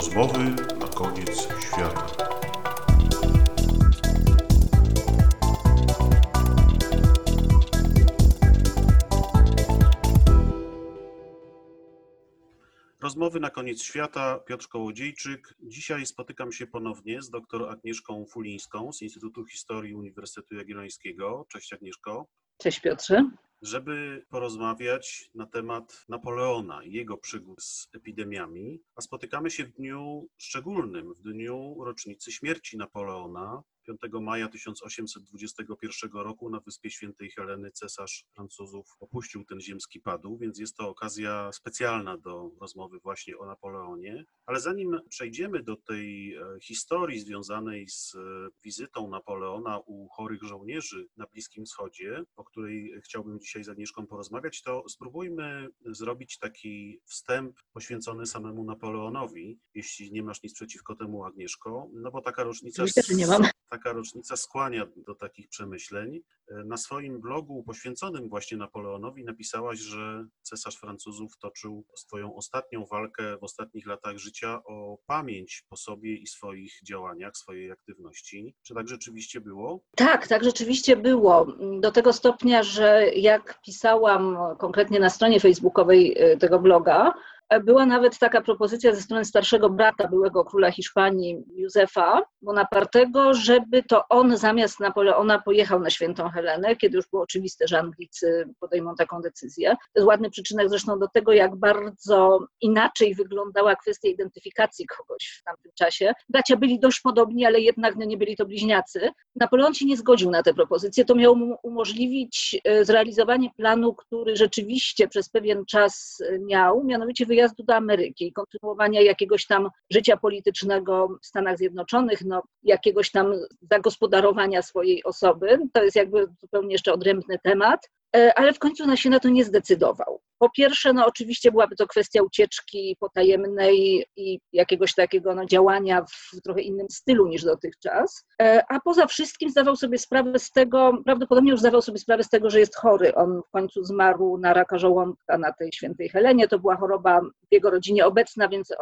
Rozmowy na koniec świata. Rozmowy na koniec świata. Piotr Kołodziejczyk. Dzisiaj spotykam się ponownie z dr Agnieszką Fulińską z Instytutu Historii Uniwersytetu Jagiellońskiego. Cześć Agnieszko. Cześć Piotrze. Żeby porozmawiać na temat Napoleona i jego przygód z epidemiami, a spotykamy się w dniu szczególnym, w dniu rocznicy śmierci Napoleona, 5 maja 1821 roku na Wyspie Świętej Heleny cesarz Francuzów opuścił ten ziemski padł, więc jest to okazja specjalna do rozmowy właśnie o Napoleonie. Ale zanim przejdziemy do tej e, historii związanej z e, wizytą Napoleona u chorych żołnierzy na Bliskim Wschodzie, o której chciałbym dzisiaj z Agnieszką porozmawiać, to spróbujmy zrobić taki wstęp poświęcony samemu Napoleonowi, jeśli nie masz nic przeciwko temu, Agnieszko, no bo taka rocznica... Myślę, że nie mam taka rocznica skłania do takich przemyśleń. Na swoim blogu poświęconym właśnie Napoleonowi napisałaś, że cesarz Francuzów toczył swoją ostatnią walkę w ostatnich latach życia o pamięć po sobie i swoich działaniach, swojej aktywności. Czy tak rzeczywiście było? Tak, tak rzeczywiście było. Do tego stopnia, że jak pisałam konkretnie na stronie facebookowej e, tego bloga, była nawet taka propozycja ze strony starszego brata byłego króla Hiszpanii, Józefa Bonapartego, żeby to on zamiast Napoleona pojechał na świętą Helenę, kiedy już było oczywiste, że Anglicy podejmą taką decyzję. To jest ładny przyczynek zresztą do tego, jak bardzo inaczej wyglądała kwestia identyfikacji kogoś w tamtym czasie. Bracia byli dość podobni, ale jednak no, nie byli to bliźniacy. Napoleon się nie zgodził na tę propozycję. To miało mu umożliwić e, zrealizowanie planu, który rzeczywiście przez pewien czas e, miał, mianowicie wyjazd wyjazdu do Ameryki i kontynuowania jakiegoś tam życia politycznego w Stanach Zjednoczonych, no, jakiegoś tam zagospodarowania swojej osoby. To jest jakby zupełnie jeszcze odrębny temat. E, ale w końcu na się na to nie zdecydował. Po pierwsze, no oczywiście byłaby to kwestia ucieczki potajemnej i jakiegoś takiego no, działania w trochę innym stylu niż dotychczas, e, a poza wszystkim zdawał sobie sprawę z tego, prawdopodobnie już zdawał sobie sprawę z tego, że jest chory. On w końcu zmarł na raka żołądka na tej świętej Helenie. To była choroba w jego rodzinie obecna, więc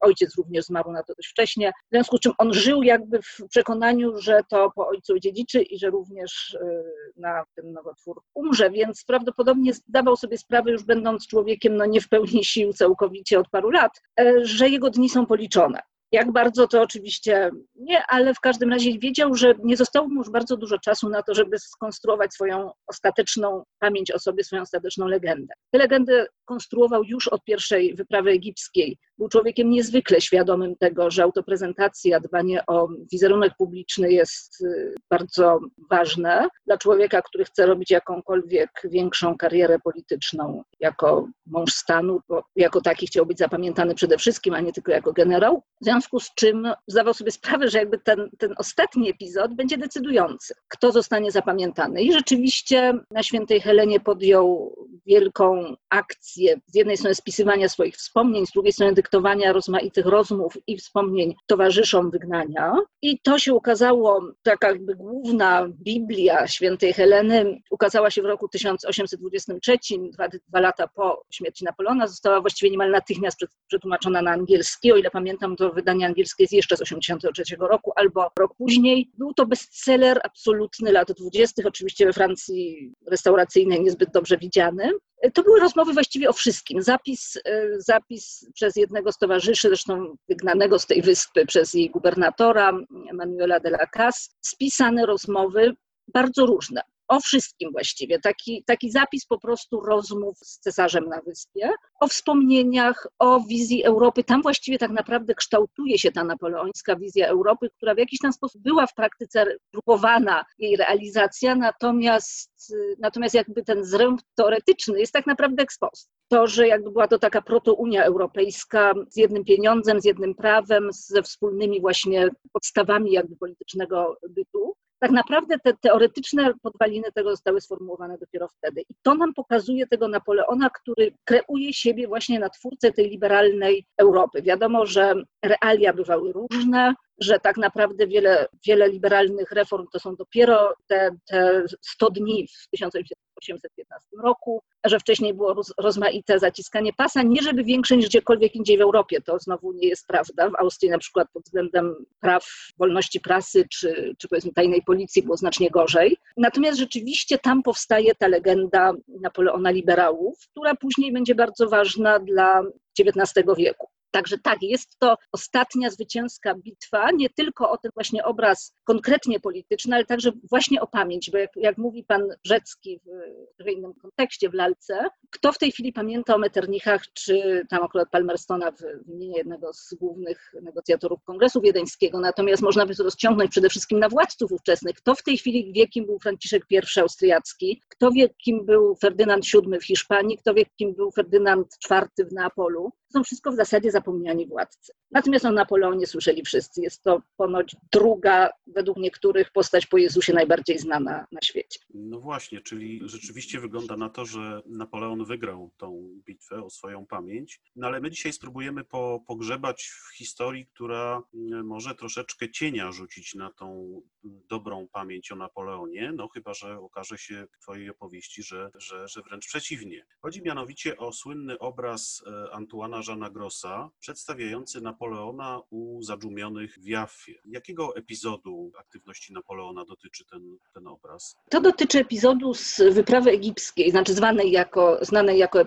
ojciec również zmarł na to dość wcześnie. W związku z czym on żył jakby w przekonaniu, że to po ojcu dziedziczy i że również e, na ten nowotwór umrze więc prawdopodobnie zdawał sobie sprawę, już będąc człowiekiem no nie w pełni sił całkowicie od paru lat, e, że jego dni są policzone. Jak bardzo to oczywiście nie, ale w każdym razie wiedział, że nie zostało mu już bardzo dużo czasu na to, żeby skonstruować swoją ostateczną pamięć o sobie, swoją ostateczną legendę. Tę legendę konstruował już od pierwszej wyprawy egipskiej. Był człowiekiem niezwykle świadomym tego, że autoprezentacja, dbanie o wizerunek publiczny jest y, bardzo ważne dla człowieka, który chce robić jakąkolwiek większą karierę polityczną jako mąż stanu, bo jako taki chciał być zapamiętany przede wszystkim, a nie tylko jako generał. W związku z czym zdawał sobie sprawę, że jakby ten, ten ostatni epizod będzie decydujący, kto zostanie zapamiętany. I rzeczywiście na świętej Helenie podjął wielką akcję, z jednej strony spisywania swoich wspomnień, z drugiej strony dyktowania rozmaitych rozmów i wspomnień towarzyszom wygnania. I to się ukazało, taka jakby główna Biblia świętej Heleny ukazała się w roku 1823, dwa, dwa lata po śmierci Napoleona, została właściwie niemal natychmiast przetłumaczona na angielski, o ile pamiętam to wydanie angielskie jest jeszcze z 1983 roku albo rok później. Był to bestseller absolutny lat 20., oczywiście we Francji restauracyjnej niezbyt dobrze widziany. To były rozmowy właściwie o wszystkim. Zapis, e, zapis przez jednego z towarzyszy, zresztą wygnanego z tej wyspy przez jej gubernatora, Manuela de la Casse, spisane rozmowy bardzo różne o wszystkim właściwie. Taki, taki zapis po prostu rozmów z cesarzem na wyspie, o wspomnieniach, o wizji Europy. Tam właściwie tak naprawdę kształtuje się ta napoleońska wizja Europy, która w jakiś tam sposób była w praktyce próbowana jej realizacja, natomiast, natomiast jakby ten zręb teoretyczny jest tak naprawdę ekspost. To, że jakby była to taka proto-Unia Europejska z jednym pieniądzem, z jednym prawem, ze wspólnymi właśnie podstawami jakby politycznego bytu, tak naprawdę te teoretyczne podwaliny tego zostały sformułowane dopiero wtedy. I to nam pokazuje tego Napoleona, który kreuje siebie właśnie na twórcę tej liberalnej Europy. Wiadomo, że realia bywały różne, że tak naprawdę wiele, wiele liberalnych reform to są dopiero te, te 100 dni w 1815 roku, że wcześniej było rozmaite zaciskanie pasa, nie żeby większe niż gdziekolwiek indziej w Europie. To znowu nie jest prawda. W Austrii na przykład pod względem praw wolności prasy czy, czy powiedzmy tajnej policji było znacznie gorzej. Natomiast rzeczywiście tam powstaje ta legenda Napoleona liberałów, która później będzie bardzo ważna dla XIX wieku. Także tak, jest to ostatnia zwycięska bitwa, nie tylko o ten właśnie obraz konkretnie polityczny, ale także właśnie o pamięć, bo jak, jak mówi pan Brzecki w, w innym kontekście, w lalce, kto w tej chwili pamięta o Metternichach, czy tam akurat Palmerstona wymienia jednego z głównych negocjatorów Kongresu Wiedeńskiego, natomiast można by to rozciągnąć przede wszystkim na władców ówczesnych. Kto w tej chwili wie, kim był Franciszek I Austriacki, kto wie, kim był Ferdynand VII w Hiszpanii, kto wie, kim był Ferdynand IV w Neapolu. Są wszystko w zasadzie zapomniani władcy. Natomiast o Napoleonie słyszeli wszyscy. Jest to ponoć druga, według niektórych, postać po Jezusie najbardziej znana na świecie. No właśnie, czyli rzeczywiście wygląda na to, że Napoleon wygrał tą bitwę o swoją pamięć. No ale my dzisiaj spróbujemy po, pogrzebać w historii, która mm, może troszeczkę cienia rzucić na tą dobrą pamięć o Napoleonie, no chyba, że okaże się w Twojej opowieści, że, że, że wręcz przeciwnie. Chodzi mianowicie o słynny obraz e, Antuana Jeana Grossa, przedstawiający Napoleona u zadżumionych w Jaffie. Jakiego epizodu aktywności Napoleona dotyczy ten, ten obraz? To dotyczy epizodu z wyprawy egipskiej, znaczy zwanej jako, znanej jako e,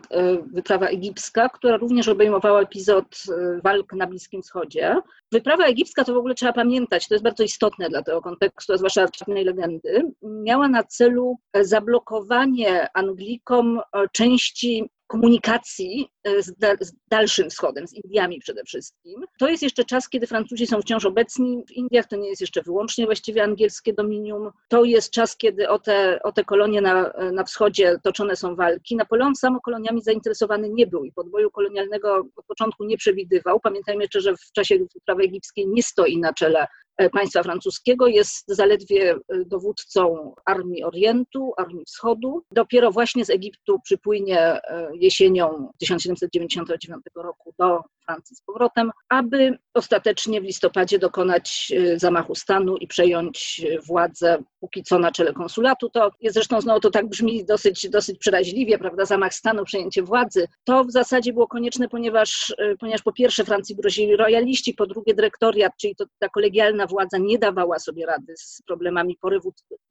wyprawa egipska, która również obejmowała epizod e, walk na Bliskim Wschodzie. Wyprawa egipska to w ogóle trzeba pamiętać, to jest bardzo istotne dla tego kontekstu, a zwłaszcza czarnej legendy. Miała na celu zablokowanie Anglikom części komunikacji e, z, da, z, Dalszym Wschodem, z Indiami przede wszystkim. To jest jeszcze czas, kiedy Francuzi są wciąż obecni w Indiach, to nie jest jeszcze wyłącznie właściwie angielskie dominium. To jest czas, kiedy o te, o te kolonie na, na wschodzie toczone są walki. Napoleon samo koloniami zainteresowany nie był i podboju kolonialnego od początku nie przewidywał. Pamiętajmy jeszcze, że w czasie wyprawy egipskiej nie stoi na czele państwa francuskiego, jest zaledwie e, dowódcą Armii Orientu, Armii Wschodu. Dopiero właśnie z Egiptu przypłynie e, jesienią 1799 roku do Francji z powrotem, aby ostatecznie w listopadzie dokonać e, zamachu stanu i przejąć e, władzę póki co na czele konsulatu. To jest zresztą znowu to tak brzmi dosyć, dosyć przeraźliwie, prawda, zamach stanu, przejęcie władzy. To w zasadzie było konieczne, ponieważ, e, ponieważ po pierwsze Francji grozili rojaliści, po drugie dyrektoriat, czyli to, ta kolegialna władza nie dawała sobie rady z problemami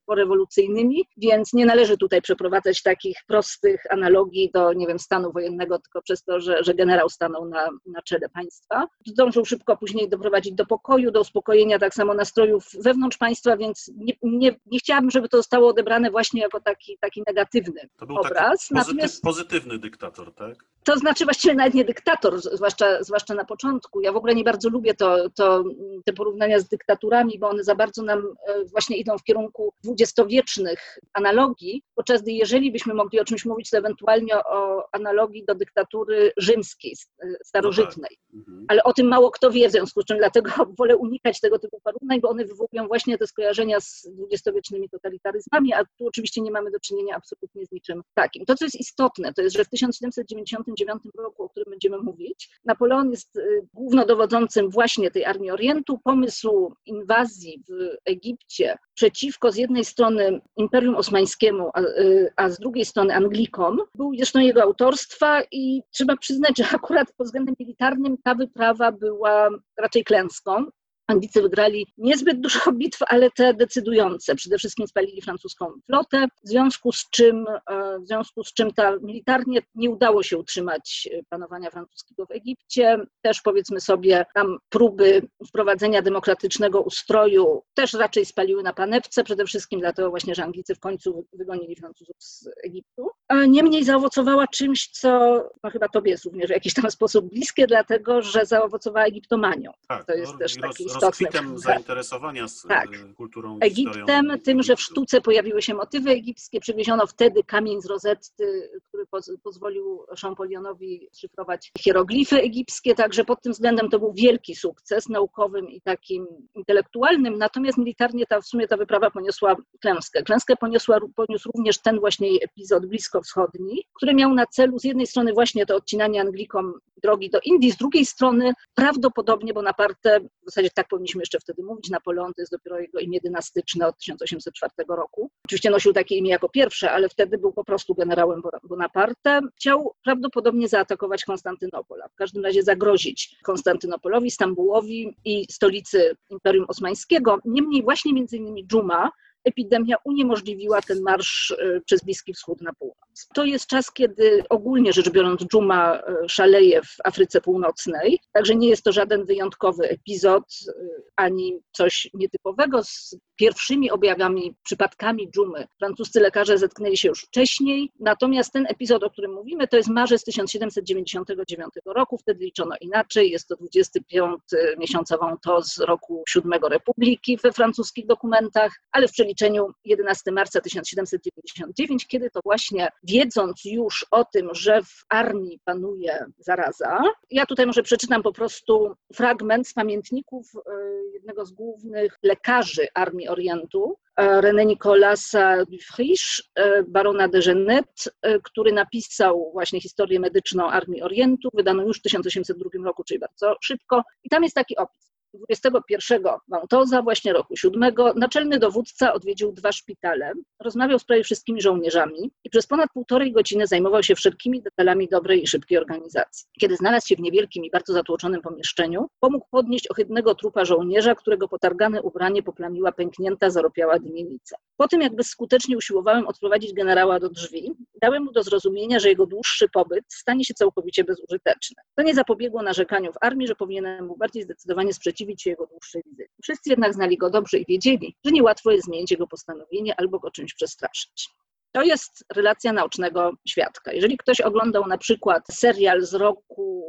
porewolucyjnymi, więc nie należy tutaj przeprowadzać takich prostych analogii do, nie wiem, stanu wojennego, tylko przez to, że, że generał stanął na, na czele państwa. Zdążył szybko później doprowadzić do pokoju, do uspokojenia tak samo nastrojów wewnątrz państwa, więc nie, nie, nie chciałabym, żeby to zostało odebrane właśnie jako taki, taki negatywny to był obraz. Taki pozytyw, pozytywny dyktator, tak? To znaczy właściwie nawet nie dyktator, zwłaszcza, zwłaszcza na początku. Ja w ogóle nie bardzo lubię to, to, te porównania z dyktaturami, bo one za bardzo nam e, właśnie idą w kierunku dwudziestowiecznych analogii, podczas gdy jeżeli byśmy mogli o czymś mówić, to ewentualnie o analogii do dyktatury rzymskiej, starożytnej. No tak. Ale o tym mało kto wie, w związku z czym dlatego wolę unikać tego typu porównań, bo one wywołują właśnie te skojarzenia z dwudziestowiecznymi totalitaryzmami, a tu oczywiście nie mamy do czynienia absolutnie z niczym takim. To, co jest istotne, to jest, że w 1799 roku, o którym będziemy mówić, Napoleon jest y, głównodowodzącym właśnie tej Armii Orientu. Pomysł inwazji w Egipcie przeciwko z jednej strony Imperium Osmańskiemu, a, y, a z drugiej strony Anglikom, był zresztą jego autorstwa i trzeba przyznać, że akurat pod względem militarnym ta wyprawa była raczej klęską. Anglicy wygrali niezbyt dużo bitw, ale te decydujące. Przede wszystkim spalili francuską flotę, w związku z czym, e, w związku z czym ta militarnie nie udało się utrzymać e, panowania francuskiego w Egipcie. Też powiedzmy sobie, tam próby wprowadzenia demokratycznego ustroju też raczej spaliły na panewce, przede wszystkim dlatego właśnie, że Anglicy w końcu wygonili Francuzów z Egiptu. Niemniej zaowocowała czymś, co no chyba tobie jest również w jakiś tam sposób bliskie, dlatego że zaowocowała egiptomanią. Tak, to jest no, też taki rozkwitem zainteresowania z tak. E, kulturą Egiptem, tym, że w sztuce pojawiły się motywy egipskie, przywieziono wtedy kamień z Rozetty, który poz, pozwolił Champollionowi szyfrować hieroglify egipskie, także pod tym względem to był wielki sukces naukowym i takim intelektualnym, natomiast militarnie ta, w sumie ta wyprawa poniosła klęskę. Klęskę poniosła, poniósł również ten właśnie epizod bliskowschodni, który miał na celu z jednej strony właśnie to odcinanie Anglikom drogi do Indii. Z drugiej strony prawdopodobnie Bonaparte, w zasadzie tak powinniśmy jeszcze wtedy mówić, Napoleon to jest dopiero jego imię dynastyczne od 1804 roku. Oczywiście nosił takie imię jako pierwsze, ale wtedy był po prostu generałem Bonaparte. Chciał prawdopodobnie zaatakować Konstantynopol, a w każdym razie zagrozić Konstantynopolowi, Stambułowi i stolicy Imperium Osmańskiego. Niemniej właśnie między innymi Dżuma, epidemia uniemożliwiła ten marsz e, przez Bliski Wschód na północ. To jest czas, kiedy ogólnie rzecz biorąc dżuma e, szaleje w Afryce Północnej, także nie jest to żaden wyjątkowy epizod e, ani coś nietypowego. Z pierwszymi objawami, przypadkami dżumy francuscy lekarze zetknęli się już wcześniej, natomiast ten epizod, o którym mówimy, to jest marzec 1799 roku, wtedy liczono inaczej, jest to 25 miesiącową to z roku 7 Republiki we francuskich dokumentach, ale w przeliczeniu 11 marca 1799, kiedy to właśnie wiedząc już o tym, że w armii panuje zaraza, ja tutaj może przeczytam po prostu fragment z pamiętników e, jednego z głównych lekarzy armii Orientu, e, René Nicolasa Dufriche, e, barona de Genet, który napisał właśnie historię medyczną Armii Orientu, wydaną już w 1802 roku, czyli bardzo szybko. I tam jest taki opis. 21 Wątoza, właśnie roku 7, naczelny dowódca odwiedził dwa szpitale, rozmawiał z prawie wszystkimi żołnierzami i przez ponad półtorej godziny zajmował się wszelkimi detalami dobrej i szybkiej organizacji. Kiedy znalazł się w niewielkim i bardzo zatłoczonym pomieszczeniu, pomógł podnieść ohydnego trupa żołnierza, którego potargane ubranie poplamiła pęknięta, zaropiała dymienica. Po tym, jak bezskutecznie usiłowałem odprowadzić generała do drzwi, dałem mu do zrozumienia, że jego dłuższy pobyt stanie się całkowicie bezużyteczny. To nie zapobiegło narzekaniu w armii, że powinienem mu bardziej zdecydowanie sprzeciwić się jego dłuższej wizycie. Wszyscy jednak znali go dobrze i wiedzieli, że niełatwo jest zmienić jego postanowienie albo go czymś przestraszyć. To jest relacja naocznego świadka. Jeżeli ktoś oglądał na przykład serial z roku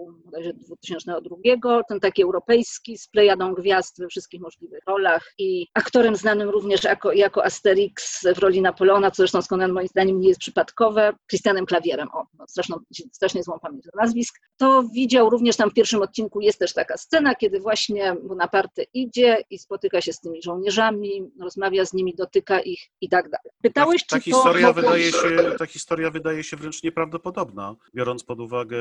2002, ten taki europejski z plejadą gwiazd we wszystkich możliwych rolach i aktorem znanym również jako, jako Asterix w roli Napoleona, co zresztą skąd moim zdaniem nie jest przypadkowe, Christianem Klawierem, o, no, straszną, strasznie złą pamięć nazwisk, to widział również tam w pierwszym odcinku jest też taka scena, kiedy właśnie Bonaparte idzie i spotyka się z tymi żołnierzami, rozmawia z nimi, dotyka ich i tak dalej. Pytałeś, ta, ta czy historia to... wydaje się, ta historia wydaje się wręcz nieprawdopodobna, biorąc pod uwagę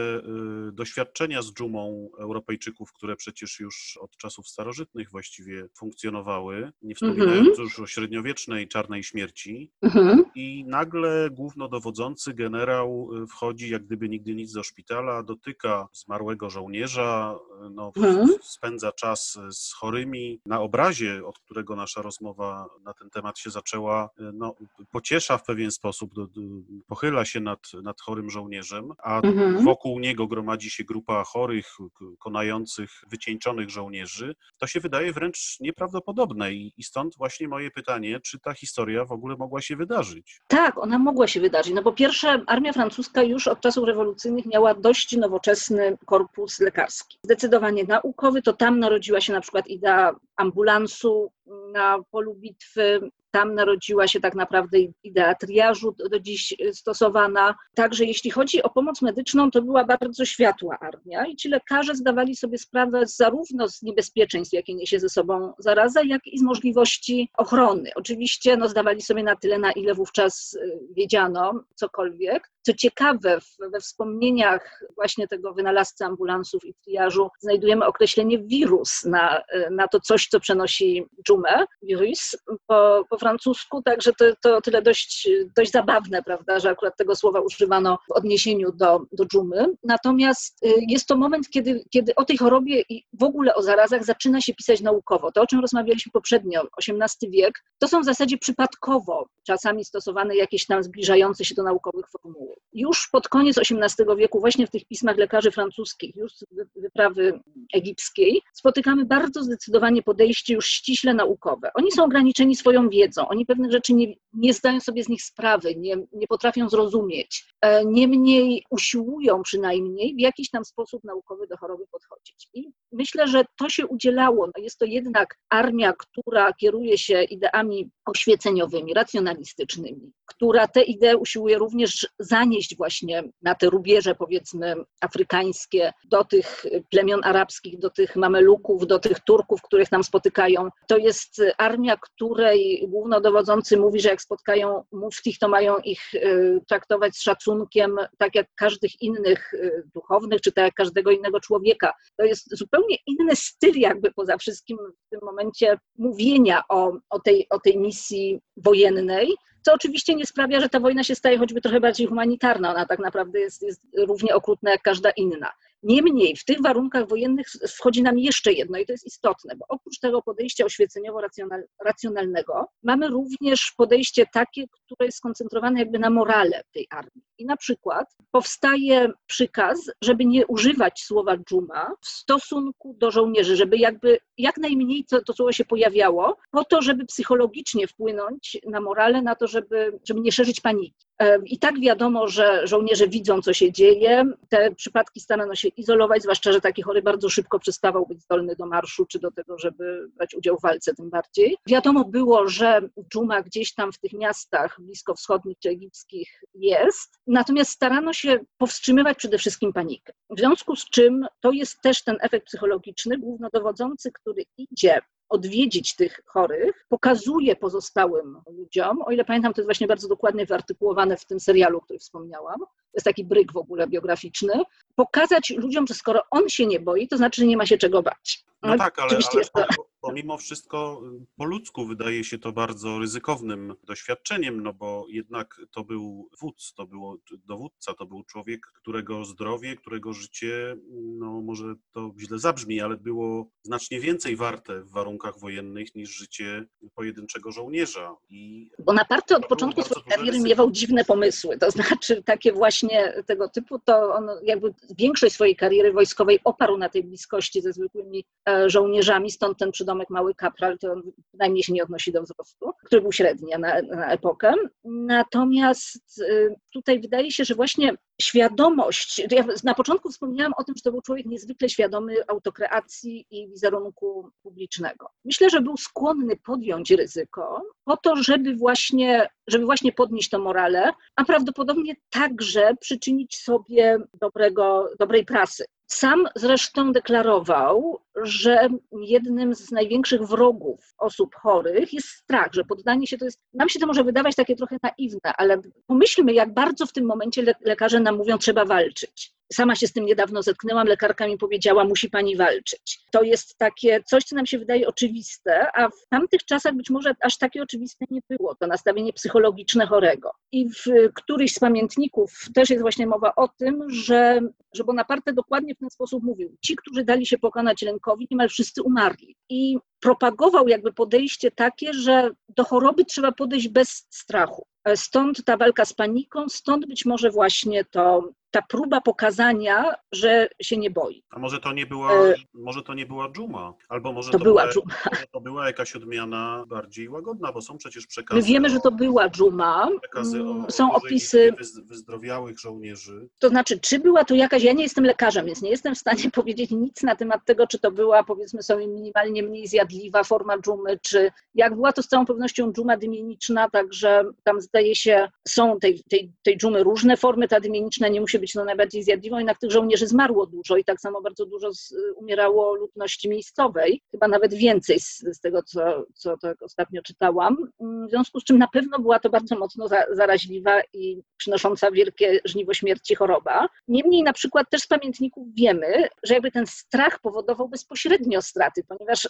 y, doświadczenia z dżumą Europejczyków, które przecież już od czasów starożytnych właściwie funkcjonowały, nie wspominając mm -hmm. już o średniowiecznej czarnej śmierci. Mm -hmm. I nagle głównodowodzący generał y, wchodzi jak gdyby nigdy nic do szpitala, dotyka zmarłego żołnierza, y, no, mm -hmm. spędza czas z chorymi. Na obrazie, od którego nasza rozmowa na ten temat się zaczęła, no, pociesza w pewien sposób, do, do, pochyla się nad, nad chorym żołnierzem, a mhm. wokół niego gromadzi się grupa chorych, konających, wycieńczonych żołnierzy, to się wydaje wręcz nieprawdopodobne i, i stąd właśnie moje pytanie, czy ta historia w ogóle mogła się wydarzyć? Tak, ona mogła się wydarzyć, no bo pierwsze, armia francuska już od czasów rewolucyjnych miała dość nowoczesny korpus lekarski. Zdecydowanie naukowy, to tam narodziła się na przykład idea ambulansu na polu bitwy, tam narodziła się tak naprawdę idea triażu do dziś stosowana. Także jeśli chodzi o pomoc medyczną, to była bardzo światła armia i ci lekarze zdawali sobie sprawę zarówno z niebezpieczeństw, jakie niesie ze sobą zaraza, jak i z możliwości ochrony. Oczywiście no, zdawali sobie na tyle, na ile wówczas y, wiedziano cokolwiek. Co ciekawe, we wspomnieniach właśnie tego wynalazcy ambulansów i triażu znajdujemy określenie wirus na, na to coś, co przenosi dżumę, wirus po, po francusku, także to, to tyle dość, dość zabawne, prawda, że akurat tego słowa używano w odniesieniu do, do dżumy. Natomiast y, jest to moment, kiedy, kiedy o tej chorobie i w ogóle o zarazach zaczyna się pisać naukowo. To, o czym rozmawialiśmy poprzednio, XVIII wiek, to są w zasadzie przypadkowo czasami stosowane jakieś tam zbliżające się do naukowych formuły. Już pod koniec XVIII wieku, właśnie w tych pismach lekarzy francuskich, już z wyprawy egipskiej, spotykamy bardzo zdecydowanie podejście już ściśle naukowe. Oni są ograniczeni swoją wiedzą, oni pewnych rzeczy nie, nie zdają sobie z nich sprawy, nie, nie potrafią zrozumieć. E, niemniej usiłują przynajmniej w jakiś tam sposób naukowy do choroby podchodzić. I myślę, że to się udzielało. Jest to jednak armia, która kieruje się ideami oświeceniowymi, racjonalistycznymi, która te idee usiłuje również zanieść właśnie na te rubieże, powiedzmy, afrykańskie, do tych plemion arabskich, do tych mameluków, do tych Turków, których nam spotykają. To jest armia, której głównodowodzący mówi, że jak spotkają muftich, to mają ich y, traktować z szacunkiem, tak jak każdych innych y, duchownych, czy tak jak każdego innego człowieka. To jest zupełnie inny styl, jakby poza wszystkim w tym momencie mówienia o, o, tej, o tej misji wojennej, co oczywiście nie sprawia, że ta wojna się staje choćby trochę bardziej humanitarna. Ona tak naprawdę jest, jest równie okrutna jak każda inna. Niemniej w tych warunkach wojennych wchodzi nam jeszcze jedno i to jest istotne, bo oprócz tego podejścia oświeceniowo-racjonalnego mamy również podejście takie, które jest skoncentrowane jakby na morale tej armii. I na przykład powstaje przykaz, żeby nie używać słowa dżuma w stosunku do żołnierzy, żeby jakby jak najmniej to, to słowo się pojawiało, po to, żeby psychologicznie wpłynąć na morale, na to, żeby, żeby nie szerzyć paniki. I tak wiadomo, że żołnierze widzą, co się dzieje. Te przypadki starano się izolować, zwłaszcza, że taki chory bardzo szybko przestawał być zdolny do marszu, czy do tego, żeby brać udział w walce tym bardziej. Wiadomo było, że dżuma gdzieś tam w tych miastach bliskowschodnich czy egipskich jest, natomiast starano się powstrzymywać przede wszystkim panikę. W związku z czym to jest też ten efekt psychologiczny, głównodowodzący, który idzie odwiedzić tych chorych, pokazuje pozostałym ludziom, o ile pamiętam, to jest właśnie bardzo dokładnie wyartykułowane w tym serialu, o którym wspomniałam, to jest taki bryk w ogóle biograficzny, pokazać ludziom, że skoro on się nie boi, to znaczy, że nie ma się czego bać. No, tak, ale, ale to... pomimo wszystko po ludzku wydaje się to bardzo ryzykownym doświadczeniem, no bo jednak to był wódz, to było dowódca, to był człowiek, którego zdrowie, którego życie, no może to źle zabrzmi, ale było znacznie więcej warte w warunkach wojennych niż życie pojedynczego żołnierza. I Bonaparte od początku swojej kariery miewał dziwne pomysły, to znaczy takie właśnie tego typu, to on jakby większość swojej kariery wojskowej oparł na tej bliskości ze zwykłymi e, żołnierzami, stąd ten przydomek mały kapral, to on najmniej się nie odnosi do wzrostu, który był średni na, na epokę. Natomiast e, tutaj wydaje się, że właśnie świadomość, ja na początku wspomniałam o tym, że to był człowiek niezwykle świadomy autokreacji i wizerunku publicznego. Myślę, że był skłonny podjąć ryzyko po to, żeby właśnie, żeby właśnie podnieść to morale, a prawdopodobnie także przyczynić sobie dobrego, dobrej prasy. Sam zresztą deklarował, że jednym z największych wrogów osób chorych jest strach, że poddanie się to jest. Nam się to może wydawać takie trochę naiwne, ale pomyślmy, jak bardzo w tym momencie lekarze nam mówią, trzeba walczyć. Sama się z tym niedawno zetknęłam, lekarka mi powiedziała, musi pani walczyć. To jest takie coś, co nam się wydaje oczywiste, a w tamtych czasach być może aż takie oczywiste nie było, to nastawienie psychologiczne chorego. I w któryś z pamiętników też jest właśnie mowa o tym, że, że Bonaparte dokładnie w ten sposób mówił. Ci, którzy dali się pokonać lękowi, niemal wszyscy umarli. I propagował jakby podejście takie, że do choroby trzeba podejść bez strachu. Stąd ta walka z paniką, stąd być może właśnie to ta próba pokazania, że się nie boi. A może to nie była, e... może to nie była dżuma, albo może to, to była dżuma. to była jakaś odmiana bardziej łagodna, bo są przecież przekazy. My wiemy, o, że to była dżuma. Przekazy o, są o opisy wyzdrowiałych żołnierzy. To znaczy, czy była to jakaś, ja nie jestem lekarzem, więc nie jestem w stanie powiedzieć nic na temat tego, czy to była powiedzmy sobie minimalnie mniej zjadliwa forma dżumy, czy jak była to z całą pewnością dżuma dymieniczna, także tam zdaje się są tej, tej, tej dżumy różne formy, ta dymieniczna nie musi być no najbardziej zjadliwą, jednak tych żołnierzy zmarło dużo i tak samo bardzo dużo z, umierało ludności miejscowej, chyba nawet więcej z, z tego, co, co tak ostatnio czytałam, w związku z czym na pewno była to bardzo mocno za, zaraźliwa i przynosząca wielkie żniwo śmierci choroba. Niemniej na przykład też z pamiętników wiemy, że jakby ten strach powodował bezpośrednio straty, ponieważ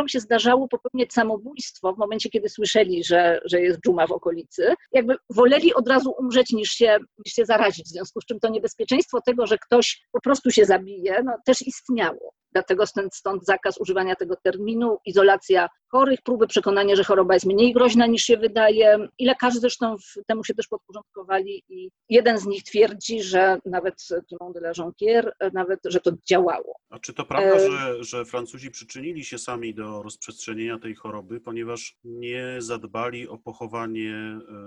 żołnierzom się zdarzało popełniać samobójstwo w momencie, kiedy słyszeli, że, że jest dżuma w okolicy. Jakby woleli od razu umrzeć niż się, niż się zarazić, w związku z czym to niebezpieczeństwo tego, że ktoś po prostu się zabije, no, też istniało. Dlatego stąd, stąd zakaz używania tego terminu, izolacja chorych, próby przekonania, że choroba jest mniej groźna niż się wydaje i lekarze zresztą temu się też podporządkowali i jeden z nich twierdzi, że nawet Timon de la Jonquière, nawet, że to działało. A czy to prawda, e... że, że Francuzi przyczynili się sami do rozprzestrzenienia tej choroby, ponieważ nie zadbali o pochowanie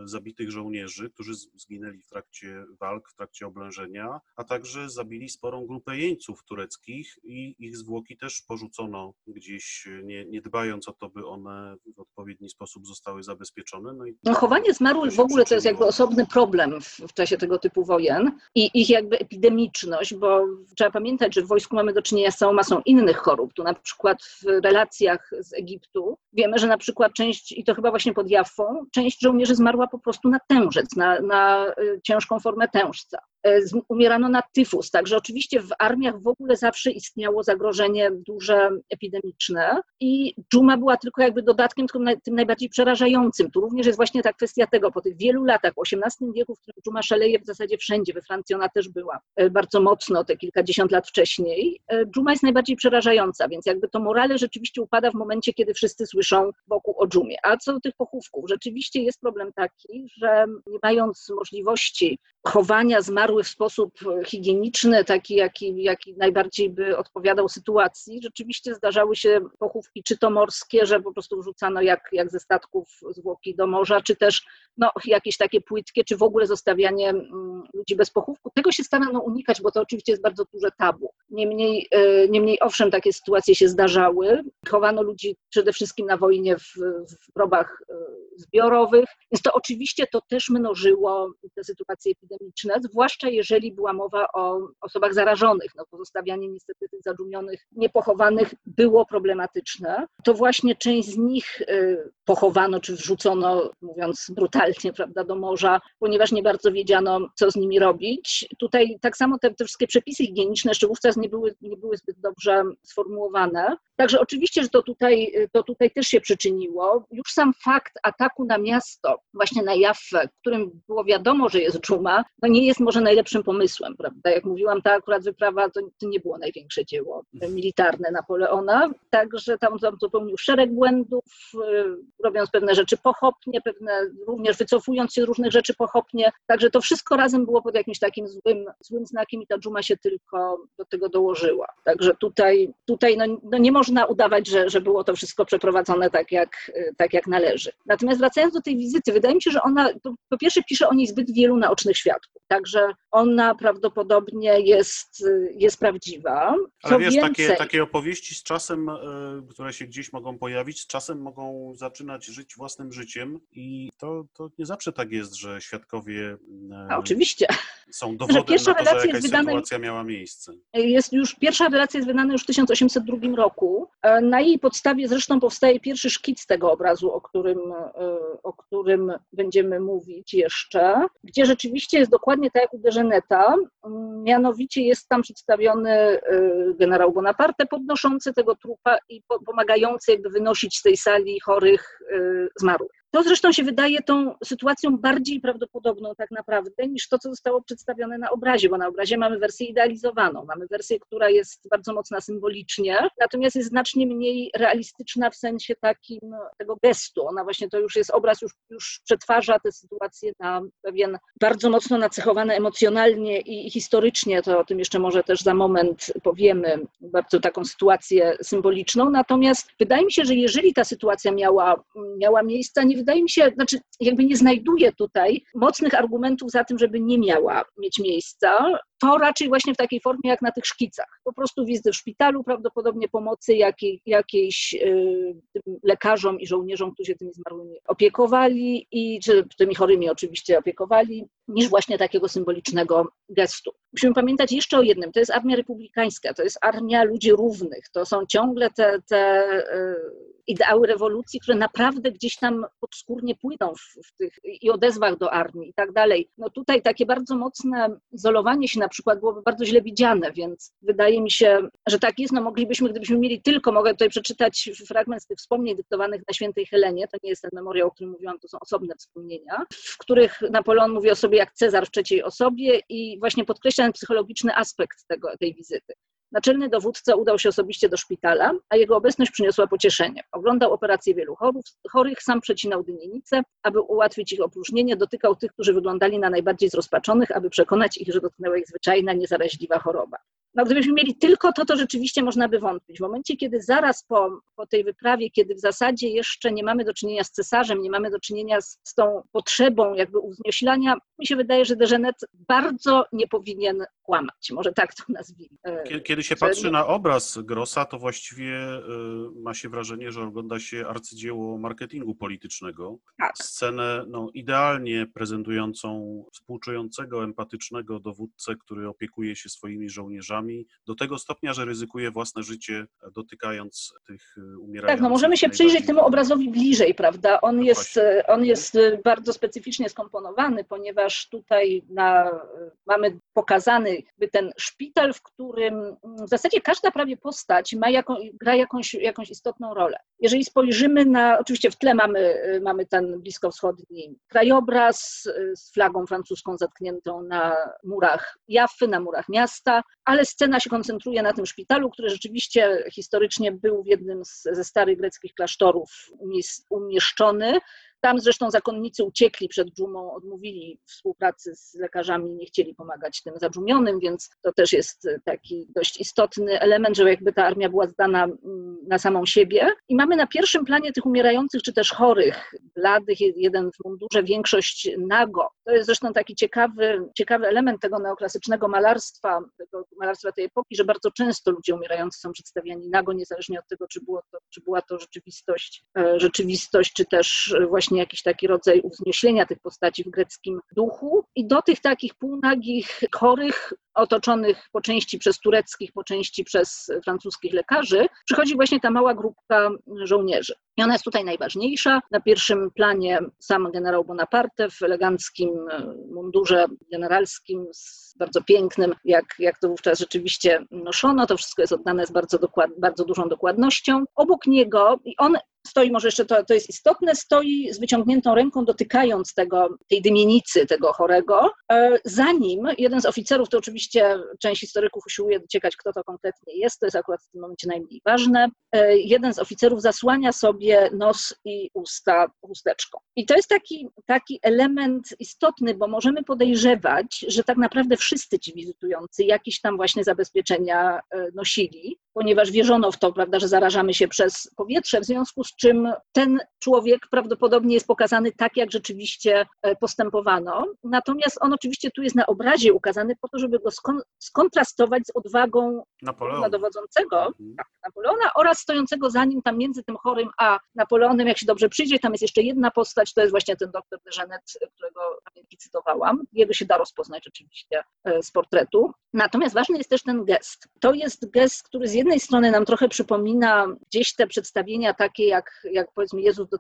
e, zabitych żołnierzy, którzy zginęli w trakcie walk, w trakcie oblężenia, a także zabili sporą grupę jeńców tureckich i ich zwłoki też porzucono gdzieś, nie, nie dbając o to, by one w odpowiedni sposób zostały zabezpieczone. No, i no chowanie zmarłych w ogóle to jest jakby osobny problem w, w czasie tego typu wojen i ich jakby epidemiczność, bo trzeba pamiętać, że w wojsku mamy do czynienia z całą masą innych chorób. Tu na przykład w relacjach z Egiptu wiemy, że na przykład część, i to chyba właśnie pod Jaffą, część żołnierzy zmarła po prostu na tężec, na, na y, ciężką formę tężca. E, umierano na tyfus. Także oczywiście w armiach w ogóle zawsze istniało zagrożenie duże epidemiczne i dżuma była tylko jakby dodatkiem, tylko tym najbardziej przerażającym. Tu również jest właśnie ta kwestia tego, po tych wielu latach, w XVIII wieku, w którym dżuma szaleje w zasadzie wszędzie, we Francji ona też była e, bardzo mocno, te kilkadziesiąt lat wcześniej, e, dżuma jest najbardziej przerażająca, więc jakby to morale rzeczywiście upada w momencie, kiedy wszyscy słyszą wokół o dżumie. A co do tych pochówków, rzeczywiście jest problem taki, że nie mając możliwości chowania zmarłych w sposób higieniczny, taki jaki, jaki najbardziej by odpowiadał sytuacji. Rzeczywiście zdarzały się pochówki czy to morskie, że po prostu wrzucano jak, jak ze statków zwłoki do morza, czy też no, jakieś takie płytkie, czy w ogóle zostawianie mm, ludzi bez pochówku. Tego się starano unikać, bo to oczywiście jest bardzo duże tabu. Niemniej, e, niemniej owszem, takie sytuacje się zdarzały. Chowano ludzi przede wszystkim na wojnie w, w grobach e, zbiorowych, więc to oczywiście to też mnożyło te sytuacje epidemiczne, zwłaszcza jeżeli była mowa o osobach zarażonych. No, pozostawianie niestety tych zadumionych, niepochowanych było problematyczne. To właśnie część z nich y, pochowano czy wrzucono, mówiąc brutalnie, prawda, do morza, ponieważ nie bardzo wiedziano, co z nimi robić. Tutaj tak samo te, te wszystkie przepisy higieniczne jeszcze wówczas nie były, nie były zbyt dobrze sformułowane. Także oczywiście, że to tutaj, to tutaj też się przyczyniło. Już sam fakt ataku na miasto, właśnie na Jaffę, w którym było wiadomo, że jest dżuma, no nie jest może najlepszym pomysłem, prawda? Jak mówiłam, ta akurat wyprawa to, to nie było największe dzieło militarne Napoleona, także tam, tam popełnił szereg błędów, y, robiąc pewne rzeczy pochopnie, pewne również wycofując się z różnych rzeczy pochopnie, także to wszystko razem było pod jakimś takim złym, złym znakiem i ta dżuma się tylko do tego dołożyła. Także tutaj, tutaj no, no nie można udawać, że, że było to wszystko przeprowadzone tak jak, tak jak należy. Natomiast wracając do tej wizyty, wydaje mi się, że ona, po pierwsze pisze o niej zbyt wielu naocznych świadków, także ona prawdopodobnie jest, jest prawdziwa. Co Ale wiesz, więcej, takie, takie opowieści z czasem, e, które się gdzieś mogą pojawić, z czasem mogą zaczynać żyć własnym życiem i to, to nie zawsze tak jest, że świadkowie e, A, oczywiście. są dowodem pierwsza na to, że jakaś wydana, sytuacja miała miejsce. Jest już, pierwsza relacja jest wydana już w 1802 roku. E, na jej podstawie zresztą powstaje pierwszy szkic tego obrazu, o którym, o którym będziemy mówić jeszcze, gdzie rzeczywiście jest dokładnie tak jak Deżeneta, mianowicie jest tam przedstawiony generał Bonaparte podnoszący tego trupa i pomagający jakby wynosić z tej sali chorych zmarłych. To zresztą się wydaje tą sytuacją bardziej prawdopodobną tak naprawdę niż to, co zostało przedstawione na obrazie, bo na obrazie mamy wersję idealizowaną, mamy wersję, która jest bardzo mocna symbolicznie, natomiast jest znacznie mniej realistyczna w sensie takim tego gestu. Ona właśnie to już jest obraz, już, już przetwarza tę sytuację na pewien bardzo mocno nacechowany emocjonalnie i historycznie, to o tym jeszcze może też za moment powiemy, bardzo taką sytuację symboliczną. Natomiast wydaje mi się, że jeżeli ta sytuacja miała, miała miejsce, nie wydaje mi się, znaczy jakby nie znajduję tutaj mocnych argumentów za tym, żeby nie miała mieć miejsca. To raczej właśnie w takiej formie jak na tych szkicach. Po prostu wizyty w szpitalu, prawdopodobnie pomocy jakiej, jakiejś y, lekarzom i żołnierzom, którzy się tymi zmarłymi opiekowali i czy tymi chorymi oczywiście opiekowali, niż właśnie takiego symbolicznego gestu. Musimy pamiętać jeszcze o jednym, to jest armia republikańska, to jest armia ludzi równych, to są ciągle te, te y, ideały rewolucji, które naprawdę gdzieś tam podskórnie płyną w, w, tych i odezwach do armii i tak dalej. No tutaj takie bardzo mocne izolowanie się na przykład byłoby bardzo źle widziane, więc wydaje mi się, że tak jest. No moglibyśmy, gdybyśmy mieli tylko, mogę tutaj przeczytać fragment z tych wspomnień dyktowanych na świętej Helenie, to nie jest ten memoriał, o którym mówiłam, to są osobne wspomnienia, w których Napoleon mówi o sobie jak Cezar w trzeciej osobie i właśnie podkreśla ten psychologiczny aspekt tego, tej wizyty. Naczelny dowódca udał się osobiście do szpitala, a jego obecność przyniosła pocieszenie. Oglądał operacje wielu chorów, chorych, sam przecinał dynienice, aby ułatwić ich opróżnienie, dotykał tych, którzy wyglądali na najbardziej zrozpaczonych, aby przekonać ich, że dotknęła ich zwyczajna, niezaraźliwa choroba. No, gdybyśmy mieli tylko to, to rzeczywiście można by wątpić. W momencie, kiedy zaraz po, po tej wyprawie, kiedy w zasadzie jeszcze nie mamy do czynienia z cesarzem, nie mamy do czynienia z, z tą potrzebą jakby uwznieślania, mi się wydaje, że Deżenet bardzo nie powinien kłamać. Może tak to nazwijmy. Kiedy się patrzy na obraz Grossa, to właściwie ma się wrażenie, że ogląda się arcydzieło marketingu politycznego. Tak. Scenę no, idealnie prezentującą współczującego, empatycznego dowódcę, który opiekuje się swoimi żołnierzami do tego stopnia, że ryzykuje własne życie, dotykając tych umierających. Tak, no możemy się przyjrzeć temu obrazowi bliżej, prawda? On No jest, właśnie. on jest bardzo specyficznie skomponowany, ponieważ tutaj na, mamy pokazany ten szpital, w którym w zasadzie każda prawie postać ma gra jakąś, jakąś istotną rolę. Jeżeli spojrzymy na, oczywiście w tle mamy, mamy ten bliskowschodni krajobraz z flagą francuską zatkniętą na murach Jaffy, na murach miasta, ale scena się koncentruje na tym szpitalu, który rzeczywiście historycznie był w jednym z, ze starych greckich klasztorów umies- umieszczony. Tam zresztą zakonnicy uciekli przed dżumą, odmówili współpracy z lekarzami, nie chcieli pomagać tym zabrzumionym, więc to też jest taki dość istotny element, że jakby ta armia była zdana mm, na samą siebie. I mamy na pierwszym planie tych umierających czy też chorych, bladych, jeden w mundurze, większość nago. To jest zresztą taki ciekawy, ciekawy element tego neoklasycznego malarstwa, tego malarstwa tej epoki, że bardzo często ludzie umierający są przedstawiani nago, niezależnie od tego, czy, było to, czy była to rzeczywistość, e, rzeczywistość, czy też właśnie jakiś taki rodzaj uwznieślenia tych postaci w greckim duchu. I do tych takich półnagich, chorych, otoczonych po części przez tureckich, po części przez francuskich lekarzy, przychodzi właśnie ta mała grupka żołnierzy. I ona jest tutaj najważniejsza. Na pierwszym planie sam generał Bonaparte w eleganckim mundurze generalskim, bardzo pięknym, jak, jak to wówczas rzeczywiście noszono. To wszystko jest oddane z bardzo, dokład, bardzo dużą dokładnością. Obok niego, i on stoi, może jeszcze to, to jest istotne, stoi z wyciągniętą ręką, dotykając tego, tej dymienicy, tego chorego. Za nim jeden z oficerów, to oczywiście część historyków usiłuje dociekać, kto to konkretnie jest, to jest akurat w tym momencie najmniej ważne. Jeden z oficerów zasłania sobie nos i usta chusteczką. I to jest taki, taki element istotny, bo możemy podejrzewać, że tak naprawdę wszyscy ci wizytujący jakieś tam właśnie zabezpieczenia nosili, ponieważ wierzono w to, prawda, że zarażamy się przez powietrze, w związku z czym ten człowiek prawdopodobnie jest pokazany tak, jak rzeczywiście postępowano. Natomiast on oczywiście tu jest na obrazie ukazany po to, żeby go skon skontrastować z odwagą Napoleona. dowodzącego, Mhm. tak, Napoleona oraz stojącego za nim tam między tym chorym a Napoleonem, jak się dobrze przyjdzie, tam jest jeszcze jedna postać, to jest właśnie ten doktor de Genet, którego pamiętnie cytowałam. Jego się da rozpoznać rzeczywiście z portretu. Natomiast ważny jest też ten gest. To jest gest, który z jednej strony nam trochę przypomina gdzieś te przedstawienia takie jak, jak powiedzmy Jezus, do,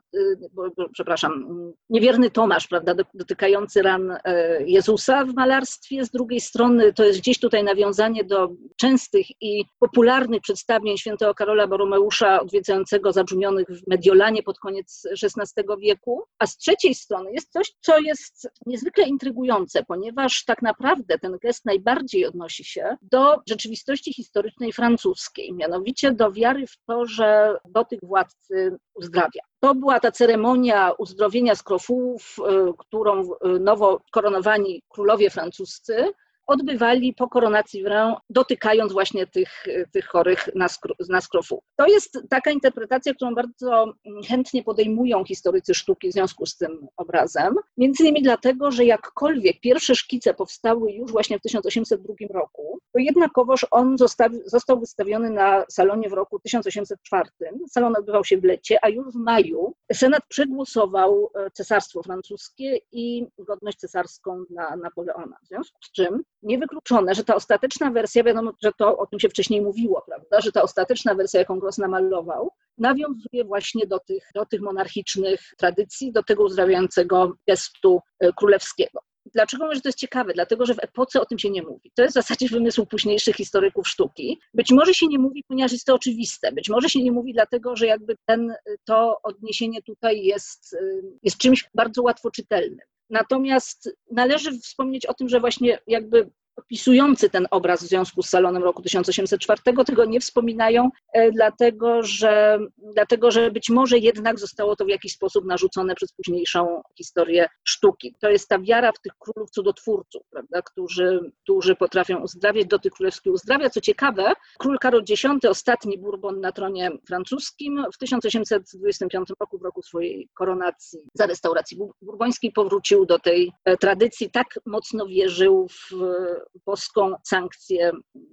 bo, przepraszam, niewierny Tomasz, prawda, dotykający ran Jezusa w malarstwie. Z drugiej strony to jest gdzieś tutaj nawiązanie do częstych i popularnych przedstawień świętego Karola Boromeusza odwiedzającego zabrzmionych w Mediolanie pod koniec XVI wieku. A z trzeciej strony jest coś, co jest niezwykle intrygujące, ponieważ tak naprawdę ten gest najbardziej odnosi się do rzeczywistości historycznej francuskiej, mianowicie do wiary w to, że dotyk władcy uzdrawia. To była ta ceremonia uzdrowienia skrofułów, którą nowo koronowani królowie francuscy odbywali po koronacji w Rę, dotykając właśnie tych, tych chorych na, skro, na skrofu. To jest taka interpretacja, którą bardzo chętnie podejmują historycy sztuki w związku z tym obrazem. Między innymi dlatego, że jakkolwiek pierwsze szkice powstały już właśnie w 1802 roku, to jednakowoż on został, został wystawiony na salonie w roku 1804. Salon odbywał się w lecie, a już w maju Senat przegłosował cesarstwo francuskie i godność cesarską dla Napoleona. W związku z czym niewykluczone, że ta ostateczna wersja, wiadomo, że to o tym się wcześniej mówiło, prawda, że ta ostateczna wersja, jaką Gross namalował, nawiązuje właśnie do tych, do tych monarchicznych tradycji, do tego uzdrawiającego gestu królewskiego. Dlaczego mówię, że to jest ciekawe? Dlatego, że w epoce o tym się nie mówi. To jest w zasadzie wymysł późniejszych historyków sztuki. Być może się nie mówi, ponieważ jest to oczywiste. Być może się nie mówi, dlatego, że jakby ten, to odniesienie tutaj jest, jest czymś bardzo łatwo czytelnym. Natomiast należy wspomnieć o tym, że właśnie jakby opisujący ten obraz w związku z salonem roku 1804 tego nie wspominają, e, dlatego że, dlatego że być może jednak zostało to w jakiś sposób narzucone przez późniejszą historię sztuki. To jest ta wiara w tych królów cudotwórców, prawda, którzy, którzy potrafią uzdrawiać, do tych królewskich uzdrawia. Co ciekawe, król Karol X, ostatni Bourbon na tronie francuskim, w 1825 roku, w roku swojej koronacji za restauracji burbońskiej, powrócił do tej e, tradycji. Tak mocno wierzył w boską sankcję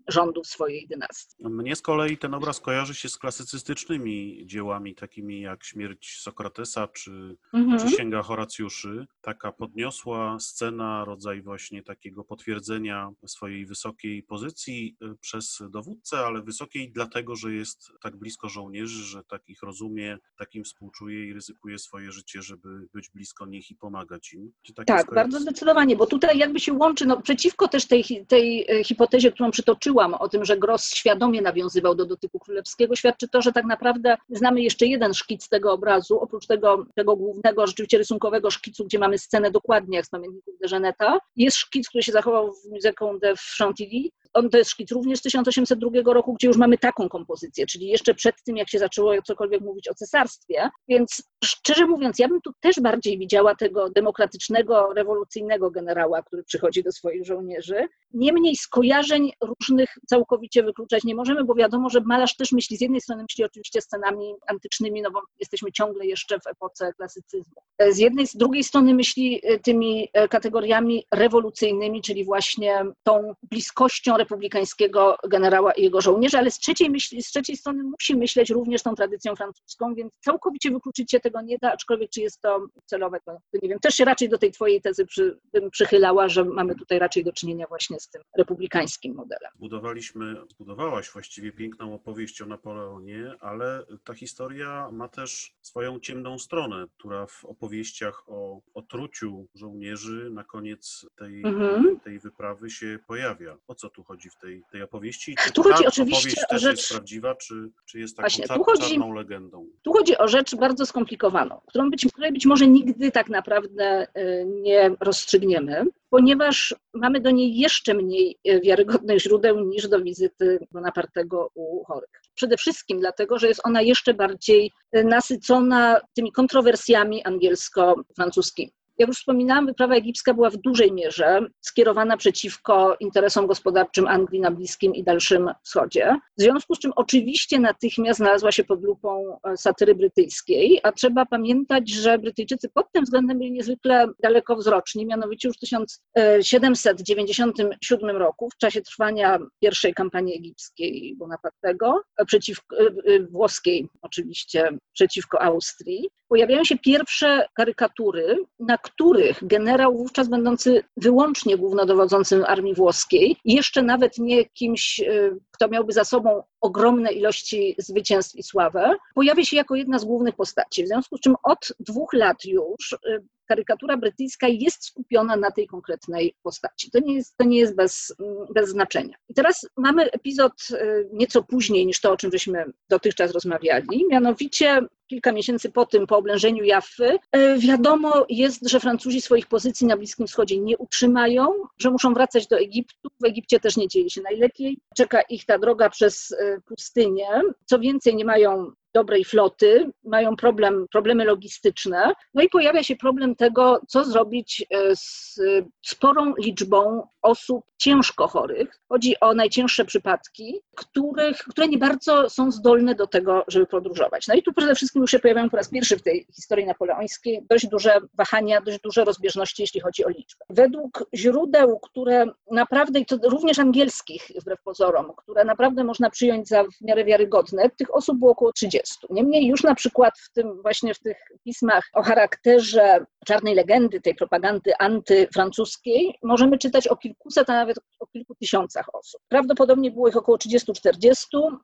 rządów swojej dynastii. Mnie z kolei ten obraz kojarzy się z klasycystycznymi dziełami, takimi jak Śmierć Sokratesa czy, mhm. czy Księga Horacjuszy. Taka podniosła scena, rodzaj właśnie takiego potwierdzenia swojej wysokiej pozycji y, przez dowódcę, ale wysokiej dlatego, że jest tak blisko żołnierzy, że tak ich rozumie, takim współczuje i ryzykuje swoje życie, żeby być blisko nich i pomagać im. tak, bardzo zdecydowanie, bo tutaj jakby się łączy, no przeciwko też tej, tej e, hipotezie, którą przytoczyłam, o tym, że Gross świadomie nawiązywał do dotyku królewskiego, świadczy to, że tak naprawdę znamy jeszcze jeden szkic tego obrazu, oprócz tego, tego głównego, rzeczywiście rysunkowego szkicu, gdzie mamy scenę dokładnie jak z pamiętników de Geneta. Jest szkic, który się zachował w Muzeum de Chantilly, on to jest szkic również z 1802 roku, gdzie już mamy taką kompozycję, czyli jeszcze przed tym, jak się zaczęło cokolwiek mówić o cesarstwie. Więc szczerze mówiąc, ja bym tu też bardziej widziała tego demokratycznego, rewolucyjnego generała, który przychodzi do swoich żołnierzy. Niemniej skojarzeń różnych całkowicie wykluczać nie możemy, bo wiadomo, że malarz też myśli, z jednej strony myśli oczywiście scenami antycznymi, no bo jesteśmy ciągle jeszcze w epoce klasycyzmu. Z jednej, z drugiej strony myśli tymi kategoriami rewolucyjnymi, czyli właśnie tą bliskością republikańskiego generała i jego żołnierzy, ale z trzeciej, myśli, z trzeciej strony musi myśleć również tą tradycją francuską, więc całkowicie wykluczyć się tego nie da, aczkolwiek czy jest to celowe, to, nie wiem. Też się raczej do tej twojej tezy przy, bym przychylała, że mamy tutaj raczej do czynienia właśnie z tym republikańskim modelem. Budowaliśmy, budowałaś właściwie piękną opowieść o Napoleonie, ale ta historia ma też swoją ciemną stronę, która w opowieściach o otruciu żołnierzy na koniec tej, mhm. tej wyprawy się pojawia. O co tu chodzi w tej, tej opowieści? Czy tu chodzi oczywiście też rzecz... jest prawdziwa, czy, czy jest taką Właśnie, czar, chodzi... czarną legendą? Tu chodzi o rzecz bardzo skomplikowaną, którą być, której być może nigdy tak naprawdę y, nie rozstrzygniemy, ponieważ mamy do niej jeszcze mniej y, wiarygodnych źródeł niż do wizyty Bonapartego u chorych. Przede wszystkim dlatego, że jest ona jeszcze bardziej y, nasycona tymi kontrowersjami angielsko-francuskimi. Jak już wspominałam, wyprawa egipska była w dużej mierze skierowana przeciwko interesom gospodarczym Anglii na Bliskim i Dalszym Wschodzie. W związku z czym oczywiście natychmiast znalazła się pod lupą e, satyry brytyjskiej, a trzeba pamiętać, że Brytyjczycy pod tym względem byli niezwykle dalekowzroczni. Mianowicie już w 1797 roku, w czasie trwania pierwszej kampanii egipskiej Bonapartego, e, przeciwko, e, włoskiej oczywiście, przeciwko Austrii, pojawiają się pierwsze karykatury, na których generał wówczas będący wyłącznie głównodowodzącym armii włoskiej, jeszcze nawet nie kimś, y, kto miałby za sobą ogromne ilości zwycięstw i sławę, pojawia się jako jedna z głównych postaci. W związku z czym od dwóch lat już y, karykatura brytyjska jest skupiona na tej konkretnej postaci. To nie jest, to nie jest bez, bez znaczenia. I teraz mamy epizod y, nieco później niż to, o czym żeśmy dotychczas rozmawiali, mianowicie kilka miesięcy po tym, po oblężeniu Jaffy, y, wiadomo jest, że Francuzi swoich pozycji na Bliskim Wschodzie nie utrzymają, że muszą wracać do Egiptu. W Egipcie też nie dzieje się najlepiej. Czeka ich ta droga przez pustynię. Co więcej, nie mają dobrej floty, mają problem, problemy logistyczne. No i pojawia się problem tego, co zrobić e, z sporą liczbą osób ciężko chorych. Chodzi o najcięższe przypadki, których, które nie bardzo są zdolne do tego, żeby podróżować. No i tu przede wszystkim już się pojawiają po raz pierwszy w tej historii napoleońskiej dość duże wahania, dość duże rozbieżności, jeśli chodzi o liczbę. Według źródeł, które naprawdę, i to również angielskich wbrew pozorom, które naprawdę można przyjąć za w miarę wiarygodne, tych osób było około 30. Niemniej już na przykład w tym właśnie w tych pismach o charakterze czarnej legendy, tej propagandy antyfrancuskiej, możemy czytać o kilkuset, a nawet o kilku tysiącach osób. Prawdopodobnie było ich około 30-40,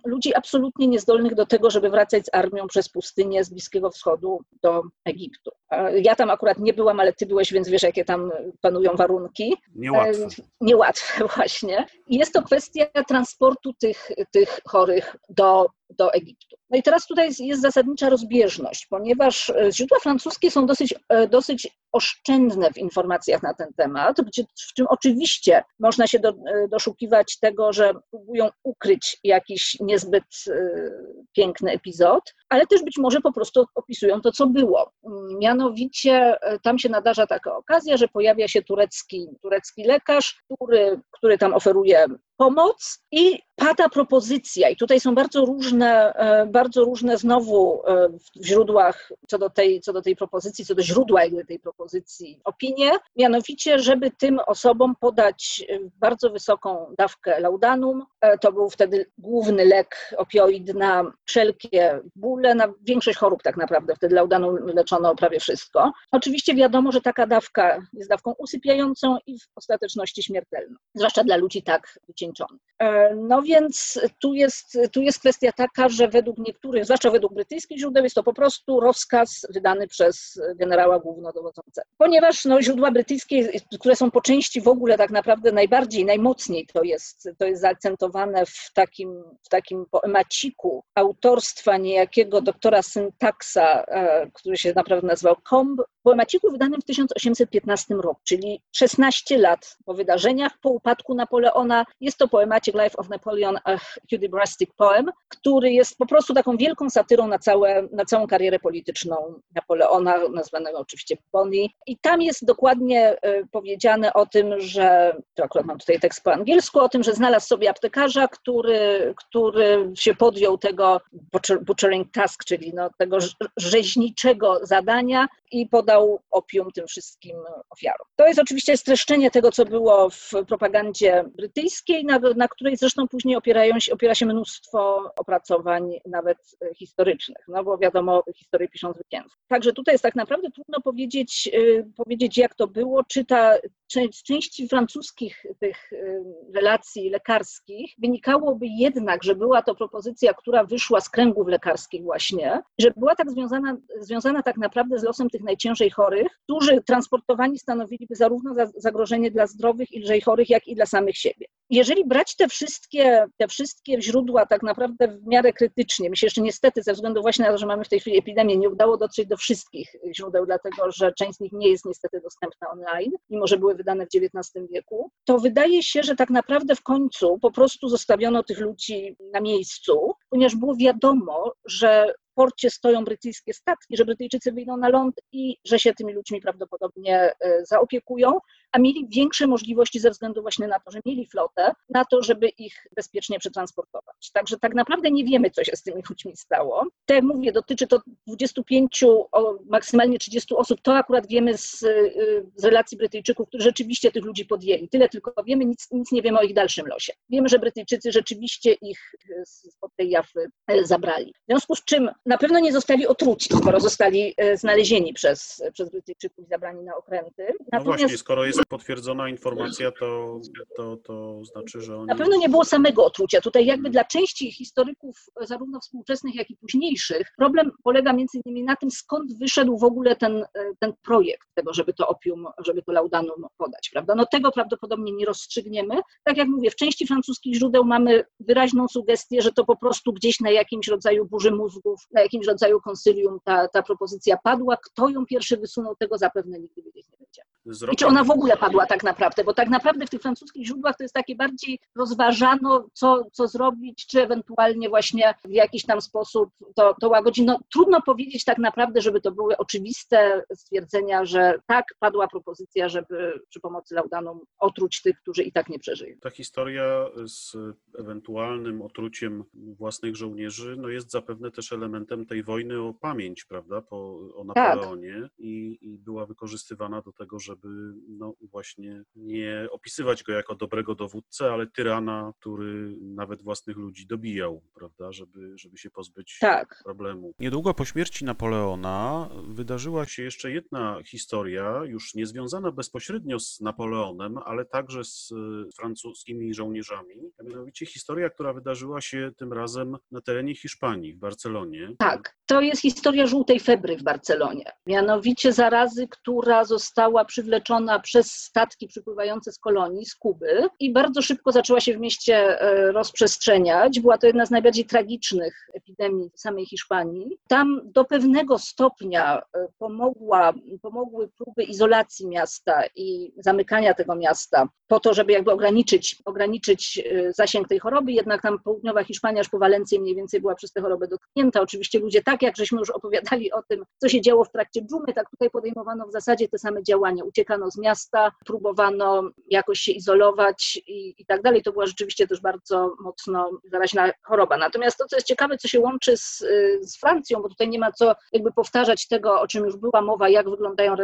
ludzi absolutnie niezdolnych do tego, żeby wracać z armią przez pustynię z Bliskiego Wschodu do Egiptu. Ja tam akurat nie byłam, ale ty byłeś, więc wiesz, jakie tam panują warunki. Niełatwe. E, niełatwe, właśnie. I jest to kwestia transportu tych, tych chorych do, do Egiptu. No i teraz tutaj jest, jest zasadnicza rozbieżność, ponieważ źródła francuskie są dosyć, e, dosyć oszczędne w informacjach na ten temat, w czym oczywiście można się do, doszukiwać tego, że próbują ukryć jakiś niezbyt piękny epizod, ale też być może po prostu opisują to, co było. Mianowicie tam się nadarza taka okazja, że pojawia się turecki, turecki lekarz, który, który tam oferuje pomoc i pada propozycja. I tutaj są bardzo różne, e, bardzo różne znowu e, w źródłach co do tej, co do tej propozycji, co do źródła tej propozycji opinie, mianowicie, żeby tym osobom podać e, bardzo wysoką dawkę laudanum. To był wtedy główny lek opioid na wszelkie bóle, na większość chorób tak naprawdę. Wtedy laudanum leczono prawie wszystko. Oczywiście wiadomo, że taka dawka jest dawką usypiającą i w ostateczności śmiertelną, zwłaszcza dla ludzi tak wycieńczonych. No więc tu jest, tu jest kwestia taka, że według niektórych, zwłaszcza według brytyjskich źródeł, jest to po prostu rozkaz wydany przez generała głównodowodzącego. Ponieważ no, źródła brytyjskie, które są po części w ogóle tak naprawdę najbardziej, najmocniej to jest, to jest zaakcentowane w takim, w takim poemaciku autorstwa niejakiego doktora Syntaxa, e, który się naprawdę nazywał Combe, poemaciku wydanym w 1815 roku, czyli 16 lat po wydarzeniach, po upadku Napoleona. Jest to poemacik Life of Napoleon, a Hudibrastic Poem, który jest po prostu taką wielką satyrą na, całe, na całą karierę polityczną Napoleona, nazwanego oczywiście Bonnie. I tam jest dokładnie e, powiedziane o tym, że, to akurat mam tutaj tekst po angielsku, o tym, że znalazł sobie aptekarza, który, który się podjął tego butchering task, czyli no, tego rzeźniczego zadania i podał opium tym wszystkim ofiarom. To jest oczywiście streszczenie tego, co było w propagandzie brytyjskiej, na, na której zresztą później opierają się, opiera się mnóstwo opracowań nawet historycznych, no bo wiadomo, historię piszą zwycięzcy. Także tutaj jest tak naprawdę trudno powiedzieć, y, powiedzieć jak to było, czy ta z części francuskich tych y, relacji lekarskich wynikałoby jednak, że była to propozycja, która wyszła z kręgów lekarskich właśnie, że była tak związana, związana tak naprawdę z losem tych najciężej chorych, którzy transportowani stanowiliby zarówno zagrożenie dla zdrowych i lżej chorych, jak i dla samych siebie. Jeżeli brać te wszystkie, te wszystkie źródła tak naprawdę w miarę krytycznie, mi się jeszcze niestety ze względu właśnie na to, że mamy w tej chwili epidemię, nie udało dotrzeć do wszystkich źródeł, dlatego że część z nich nie jest niestety dostępna online, mimo że były wydane w XIX wieku, to wydaje się, że tak naprawdę w końcu po prostu zostawiono tych ludzi na miejscu, ponieważ było wiadomo, że porcie stoją brytyjskie statki, że Brytyjczycy wyjdą na ląd i że się tymi ludźmi prawdopodobnie e, zaopiekują, a mieli większe możliwości ze względu właśnie na to, że mieli flotę, na to, żeby ich bezpiecznie przetransportować. Także tak naprawdę nie wiemy, co się z tymi ludźmi stało. Tak jak mówię, dotyczy to 25, maksymalnie 30 osób. To akurat wiemy z, y, z relacji Brytyjczyków, którzy rzeczywiście tych ludzi podjęli. Tyle tylko wiemy, nic, nic nie wiemy o ich dalszym losie. Wiemy, że Brytyjczycy rzeczywiście ich spod tej jafy e, zabrali. W związku z czym na pewno nie zostali otruci, skoro zostali znalezieni przez, przez Brytyjczyków i zabrani na okręty. Natomiast... No właśnie, skoro jest potwierdzona informacja, to, to, to znaczy, że oni... Na pewno nie było samego otrucia. Tutaj jakby dla części historyków, zarówno współczesnych, jak i późniejszych, problem polega między innymi na tym, skąd wyszedł w ogóle ten, ten projekt tego, żeby to opium, żeby to laudanum podać, prawda? No tego prawdopodobnie nie rozstrzygniemy. Tak jak mówię, w części francuskich źródeł mamy wyraźną sugestię, że to po prostu gdzieś na jakimś rodzaju burzy mózgów, na jakimś rodzaju konsylium ta, ta propozycja padła. Kto ją pierwszy wysunął, tego zapewne nigdy wiedzieć nie będziemy. I czy ona w ogóle padła tak naprawdę, bo tak naprawdę w tych francuskich źródłach to jest takie bardziej rozważano, co, co zrobić, czy ewentualnie właśnie w jakiś tam sposób to, to łagodzi. No, trudno powiedzieć tak naprawdę, żeby to były oczywiste stwierdzenia, że tak, padła propozycja, żeby przy pomocy laudanum otruć tych, którzy i tak nie przeżyją. Ta historia z ewentualnym otruciem własnych żołnierzy no jest zapewne też elementem tej wojny o pamięć, prawda, po, o Napoleonie tak. i, i była wykorzystywana do tego, żeby no, właśnie nie opisywać go jako dobrego dowódcę, ale tyrana, który nawet własnych ludzi dobijał, prawda, żeby, żeby się pozbyć tak. problemu. Niedługo po śmierci Napoleona wydarzyła się jeszcze jedna historia, już nie związana bezpośrednio z Napoleonem, ale także z francuskimi żołnierzami, a mianowicie historia, która wydarzyła się tym razem na terenie Hiszpanii, w Barcelonie. Tak, to jest historia żółtej febry w Barcelonie, mianowicie zarazy, która została przy wywleczona przez statki przypływające z kolonii, z Kuby i bardzo szybko zaczęła się w mieście e, rozprzestrzeniać. Była to jedna z najbardziej tragicznych epidemii samej Hiszpanii. Tam do pewnego stopnia e, pomogła, pomogły próby izolacji miasta i zamykania tego miasta po to, żeby jakby ograniczyć, ograniczyć e, zasięg tej choroby, jednak tam południowa Hiszpania, aż po Walencję mniej więcej była przez tę chorobę dotknięta. Oczywiście ludzie, tak jak żeśmy już opowiadali o tym, co się działo w trakcie dżumy, tak tutaj podejmowano w zasadzie te same działania. Uciekano z miasta, próbowano jakoś się izolować i, i tak dalej. To była rzeczywiście też bardzo mocno zaraźna choroba. Natomiast to, co jest ciekawe, co się łączy z, z Francją, bo tutaj nie ma co jakby powtarzać tego, o czym już była mowa, jak wyglądają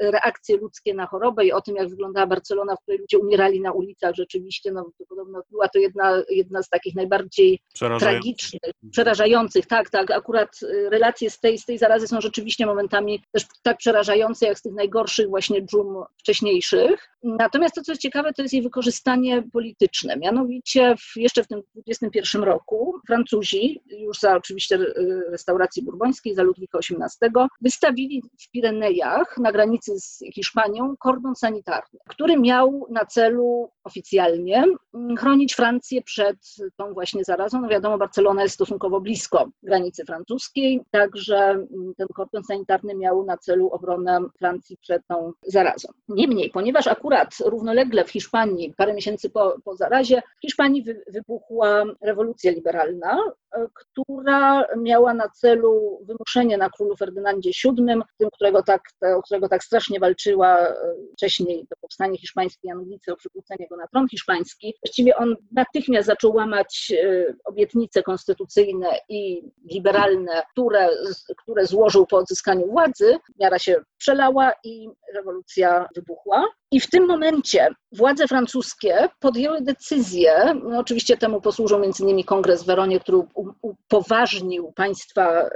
reakcje ludzkie na chorobę i o tym, jak wyglądała Barcelona, w której ludzie umierali na ulicach. Rzeczywiście, no, to podobno była to jedna, jedna z takich najbardziej tragicznych, przerażających. Tak, tak. Akurat y, relacje z tej, z tej zarazy są rzeczywiście momentami też tak przerażające, jak z tych najgorszych właśnie wcześniejszych. Natomiast to, co jest ciekawe, to jest jej wykorzystanie polityczne. Mianowicie w, jeszcze w tym 21 roku Francuzi, już za oczywiście restauracji burbońskiej, za Ludwika XVIII, wystawili w Pirenejach na granicy z Hiszpanią kordon sanitarny, który miał na celu oficjalnie mm, chronić Francję przed tą właśnie zarazą. No wiadomo, Barcelona jest stosunkowo blisko granicy francuskiej, także mm, ten kordon sanitarny miał na celu obronę Francji przed tą zarazą. Niemniej, ponieważ akurat równolegle w Hiszpanii, parę miesięcy po, po zarazie, w Hiszpanii wy, wybuchła rewolucja liberalna, e, która miała na celu wymuszenie na królu Ferdynandzie VII, tym, którego tak, o którego tak strasznie walczyła e, wcześniej to powstanie hiszpańskie i Anglicy o przywrócenie go na tron hiszpański. Właściwie on natychmiast zaczął łamać e, obietnice konstytucyjne i liberalne, które, które złożył po odzyskaniu władzy. Miara się przelała i rewolucja wybuchła. I w tym momencie władze francuskie podjęły decyzję, no oczywiście temu posłużył między innymi kongres w Weronie, który upoważnił państwa e,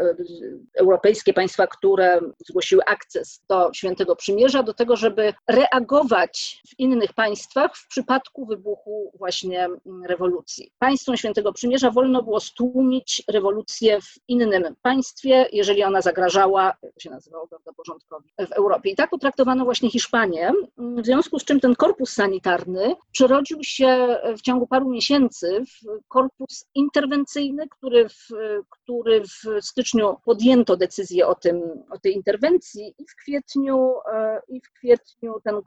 europejskie, państwa, które zgłosiły akces do Świętego Przymierza, do tego, żeby reagować w innych państwach w przypadku wybuchu właśnie mm, rewolucji. Państwom Świętego Przymierza wolno było stłumić rewolucję w innym państwie, jeżeli ona zagrażała, się nazywało, prawda, porządkowi w Europie. I tak potraktowano właśnie Hiszpanię w związku z czym ten korpus sanitarny przerodził się w ciągu paru miesięcy w korpus interwencyjny, który w, który w styczniu podjęto decyzję o, tym, o tej interwencji i w kwietniu, e, i w kwietniu ten,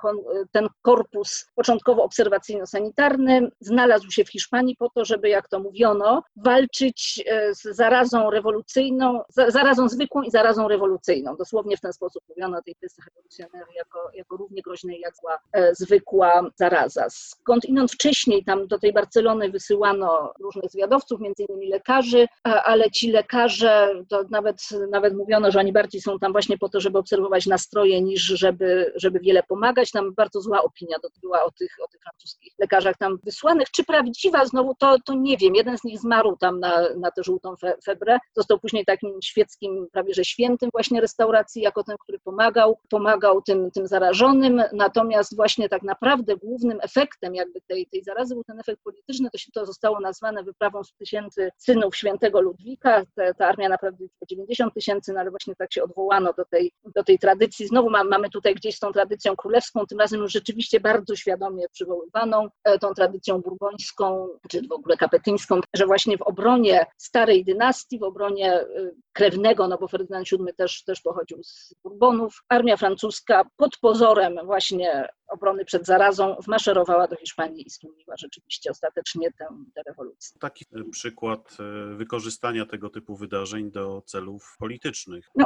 ten korpus początkowo obserwacyjno-sanitarny znalazł się w Hiszpanii po to, żeby, jak to mówiono, walczyć e, z zarazą rewolucyjną, zarazą zwykłą i zarazą rewolucyjną. Dosłownie w ten sposób mówiono o tej kwestii rewolucjonerii jako, jako równie groźnej jak zwykła, e, zwykła zaraza. Skąd inąd wcześniej tam do tej Barcelony wysyłano różnych zwiadowców, między innymi lekarzy, ale ci lekarze, to nawet, nawet mówiono, że oni bardziej są tam właśnie po to, żeby obserwować nastroje, niż żeby, żeby wiele pomagać. Tam bardzo zła opinia była o tych, o tych francuskich lekarzach tam wysłanych. Czy prawdziwa znowu, to, to nie wiem. Jeden z nich zmarł tam na, na tę żółtą fe, febrę. Został później takim świeckim, prawie że świętym właśnie restauracji, jako ten, który pomagał, pomagał tym, tym zarażonym. Natomiast Natomiast właśnie tak naprawdę głównym efektem jakby tej, tej zarazy był ten efekt polityczny, to się to zostało nazwane wyprawą 100 tysięcy synów świętego Ludwika. Ta, ta armia naprawdę 90 tysięcy, no ale właśnie tak się odwołano do tej, do tej tradycji. Znowu ma, mamy tutaj gdzieś tą tradycją królewską, tym razem już rzeczywiście bardzo świadomie przywoływaną, e, tą tradycją burbońską, czy w ogóle kapetyńską, że właśnie w obronie starej dynastii, w obronie e, krewnego, no bo Ferdynand VII też, też pochodził z Burbonów, armia francuska pod pozorem właśnie obrony przed zarazą wmaszerowała do Hiszpanii i stłumiła rzeczywiście ostatecznie tę, tę rewolucję. Taki przykład e, wykorzystania tego typu wydarzeń do celów politycznych. No,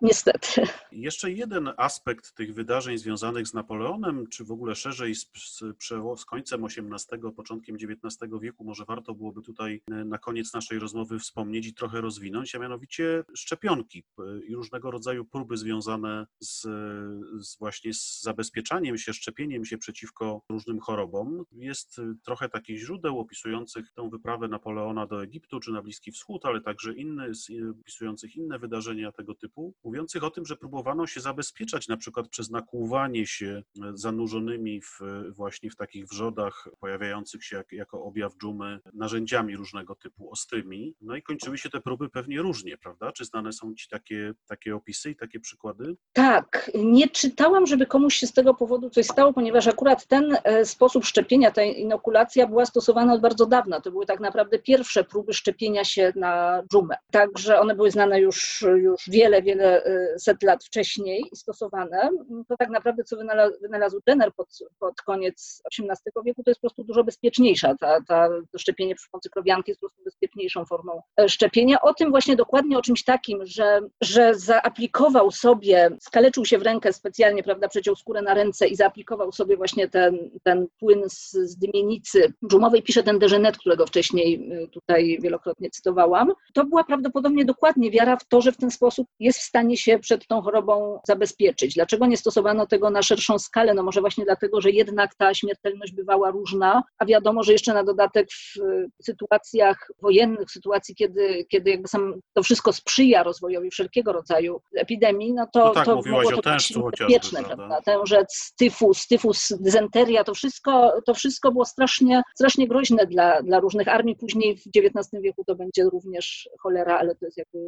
niestety. Jeszcze jeden aspekt tych wydarzeń związanych z Napoleonem, czy w ogóle szerzej z, z, z końcem XVIII, początkiem XIX wieku, może warto byłoby tutaj e, na koniec naszej rozmowy wspomnieć i trochę rozwinąć, a mianowicie szczepionki e, i różnego rodzaju próby związane z, z właśnie z zabezpieczaniem się szczepieniem się przeciwko różnym chorobom. Jest y, trochę takich źródeł opisujących tę wyprawę Napoleona do Egiptu czy na Bliski Wschód, ale także inne, y, opisujących inne wydarzenia tego typu. mówiących o tym, że próbowano się zabezpieczać na przykład przez nakłuwanie się zanurzonymi w, właśnie w takich wrzodach pojawiających się jak, jako objaw dżumy narzędziami różnego typu ostrymi. No i kończyły się te próby pewnie różnie, prawda? Czy znane są Ci takie, takie opisy i takie przykłady? Tak, nie czytałam, żeby komuś się z tego powodu coś stało, ponieważ akurat ten e, sposób szczepienia, ta inokulacja była stosowana od bardzo dawna. To były tak naprawdę pierwsze próby szczepienia się na dżumę. Także one były znane już, już wiele, wiele e, set lat wcześniej i stosowane. To tak naprawdę, co wynalazł, Jenner pod, pod koniec XVIII wieku, to jest po prostu dużo bezpieczniejsza. Ta, ta, szczepienie przy pomocy krowianki jest po prostu bezpieczniejszą formą e, szczepienia. O tym właśnie dokładnie o czymś takim, że, że zaaplikował sobie, skaleczył się w rękę specjalnie, prawda, przeciął skórę na ręce i zaaplikował sobie właśnie ten, ten płyn z, z dymienicy dżumowej, pisze ten Degenet, którego wcześniej y, tutaj wielokrotnie cytowałam. To była prawdopodobnie dokładnie wiara w to, że w ten sposób jest w stanie się przed tą chorobą zabezpieczyć. Dlaczego nie stosowano tego na szerszą skalę? No może właśnie dlatego, że jednak ta śmiertelność bywała różna, a wiadomo, że jeszcze na dodatek w sytuacjach wojennych, w sytuacji, kiedy, kiedy jakby sam to wszystko sprzyja rozwojowi wszelkiego rodzaju epidemii, no to, no tak, to mówiłaś o to być tężcu niebezpieczne, prawda? Tężec, tyfus, tyfus, dysenteria, to wszystko, to wszystko było strasznie, strasznie groźne dla, dla różnych armii. Później w XIX wieku to będzie również cholera, ale to jest jakby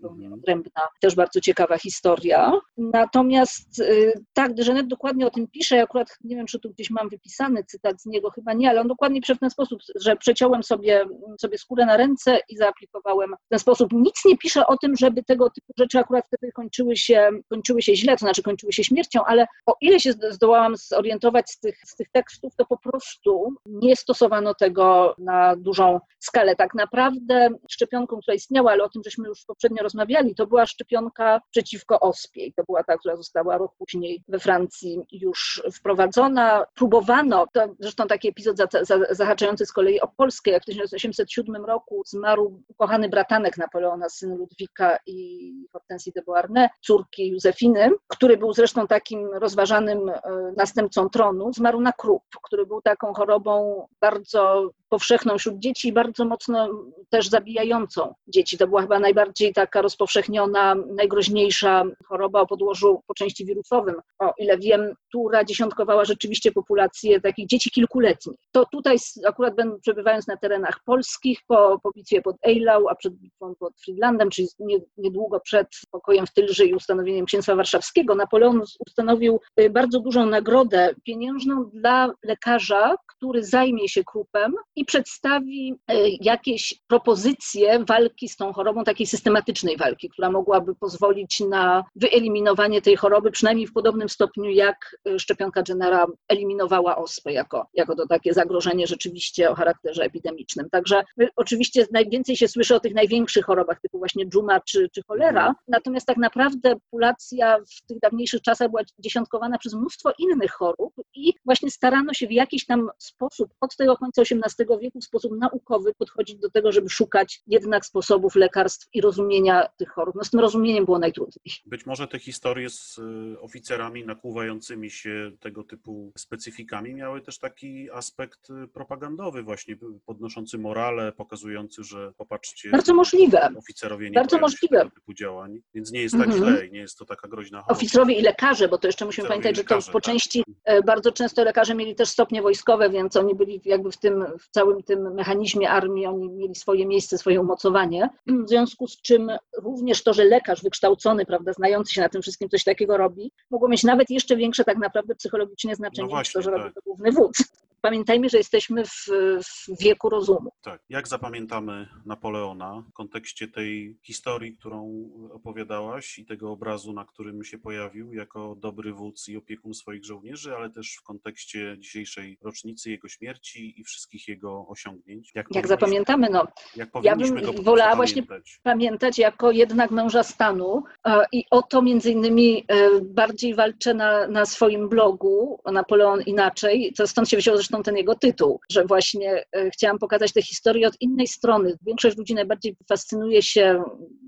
zupełnie Mhm. odrębna, też bardzo ciekawa historia. Natomiast y, tak, Degenet dokładnie o tym pisze, ja akurat nie wiem, czy tu gdzieś mam wypisany cytat z niego, chyba nie, ale on dokładnie pisze w ten sposób, że przeciąłem sobie, sobie skórę na ręce i zaaplikowałem w ten sposób. Nic nie pisze o tym, żeby tego typu rzeczy akurat wtedy kończyły się, kończyły się źle, to znaczy kończyły się śmiercią, ale o ile się zdołałam zorientować z tych, z tych tekstów, to po prostu nie stosowano tego na dużą skalę. Tak naprawdę szczepionką, która istniała, ale o tym żeśmy już poprzednio rozmawiali, to była szczepionka przeciwko ospie. I to była ta, która została rok później we Francji już wprowadzona. Próbowano, to zresztą taki epizod za, za, zahaczający z kolei o Polskę, jak w 1807 roku zmarł ukochany bratanek Napoleona, syn Ludwika i Hortensji de Beauharnais, córki Józefiny, który był zresztą takim rozważanym e, następcą tronu, zmarł na krup, który był taką chorobą bardzo powszechną wśród dzieci i bardzo mocno też zabijającą dzieci. To była chyba najbardziej taka rozpowszechniona, najgroźniejsza choroba o podłożu po części wirusowym. O ile wiem, która dziesiątkowała rzeczywiście populację takich dzieci kilkuletnich. To tutaj akurat przebywając na terenach polskich, po, po bitwie pod Eylau, a przed bitwą pod Friedlandem, czyli niedługo przed pokojem w Tylży i ustanowieniem księstwa warszawskiego, Napoleon ustanowił y, bardzo dużą nagrodę pieniężną dla lekarza, który zajmie się krupem i przedstawi y, jakieś propozycje walki z tą chorobą, takiej systematycznej walki, która mogłaby pozwolić na wyeliminowanie tej choroby, przynajmniej w podobnym stopniu, jak y, szczepionka Jennera eliminowała ospę jako, jako to takie zagrożenie rzeczywiście o charakterze epidemicznym. Także oczywiście najwięcej się słyszy o tych największych chorobach, typu właśnie dżuma czy, czy cholera, Mhm. natomiast tak naprawdę populacja w tych dawniejszych czasach była dziesiątkowana przez mnóstwo innych chorób i właśnie starano się w jakiś tam sposób od tego końca XVIII wieku w sposób naukowy podchodzić do tego, żeby szukać jednak sposobów lekarstw i rozumienia tych chorób. No z tym rozumieniem było najtrudniej. Być może te historie z y, oficerami nakłuwającymi się tego typu specyfikami miały też taki aspekt y, propagandowy właśnie, podnoszący morale, pokazujący, że popatrzcie, Bardzo możliwe. oficerowie nie Bardzo możliwe. tego typu działań, więc nie jest tak Mhm. źle i nie jest to taka groźna choroba. Oficerowie i lekarze, bo to jeszcze musimy Oficerowie pamiętać, że to lekarze. Części e, bardzo często lekarze mieli też stopnie wojskowe, więc oni byli jakby w tym, w całym tym mechanizmie armii, oni mieli swoje miejsce, swoje umocowanie. W związku z czym również to, że lekarz wykształcony, prawda, znający się na tym wszystkim coś takiego robi, mogło mieć nawet jeszcze większe tak naprawdę psychologicznie znaczenie No niż to, że właśnie, robi tak. to główny wódz. Pamiętajmy, że jesteśmy w, w wieku rozumu. Tak. Jak zapamiętamy Napoleona w kontekście tej historii, którą opowiadałaś i tego obrazu, na którym się pojawił jako dobry wódz i opiekun swoich żołnierzy, ale też w kontekście dzisiejszej rocznicy jego śmierci i wszystkich jego osiągnięć? Jak powinniśmy- zapamiętamy, no Jak Ja bym go wolała właśnie pamiętać? jako jednak męża stanu e, i o to między innymi e, bardziej walczę na, na swoim blogu Napoleon Inaczej, to stąd się wzięło zresztą zresztą ten jego tytuł, że właśnie e, chciałam pokazać tę historię od innej strony. Większość ludzi najbardziej fascynuje się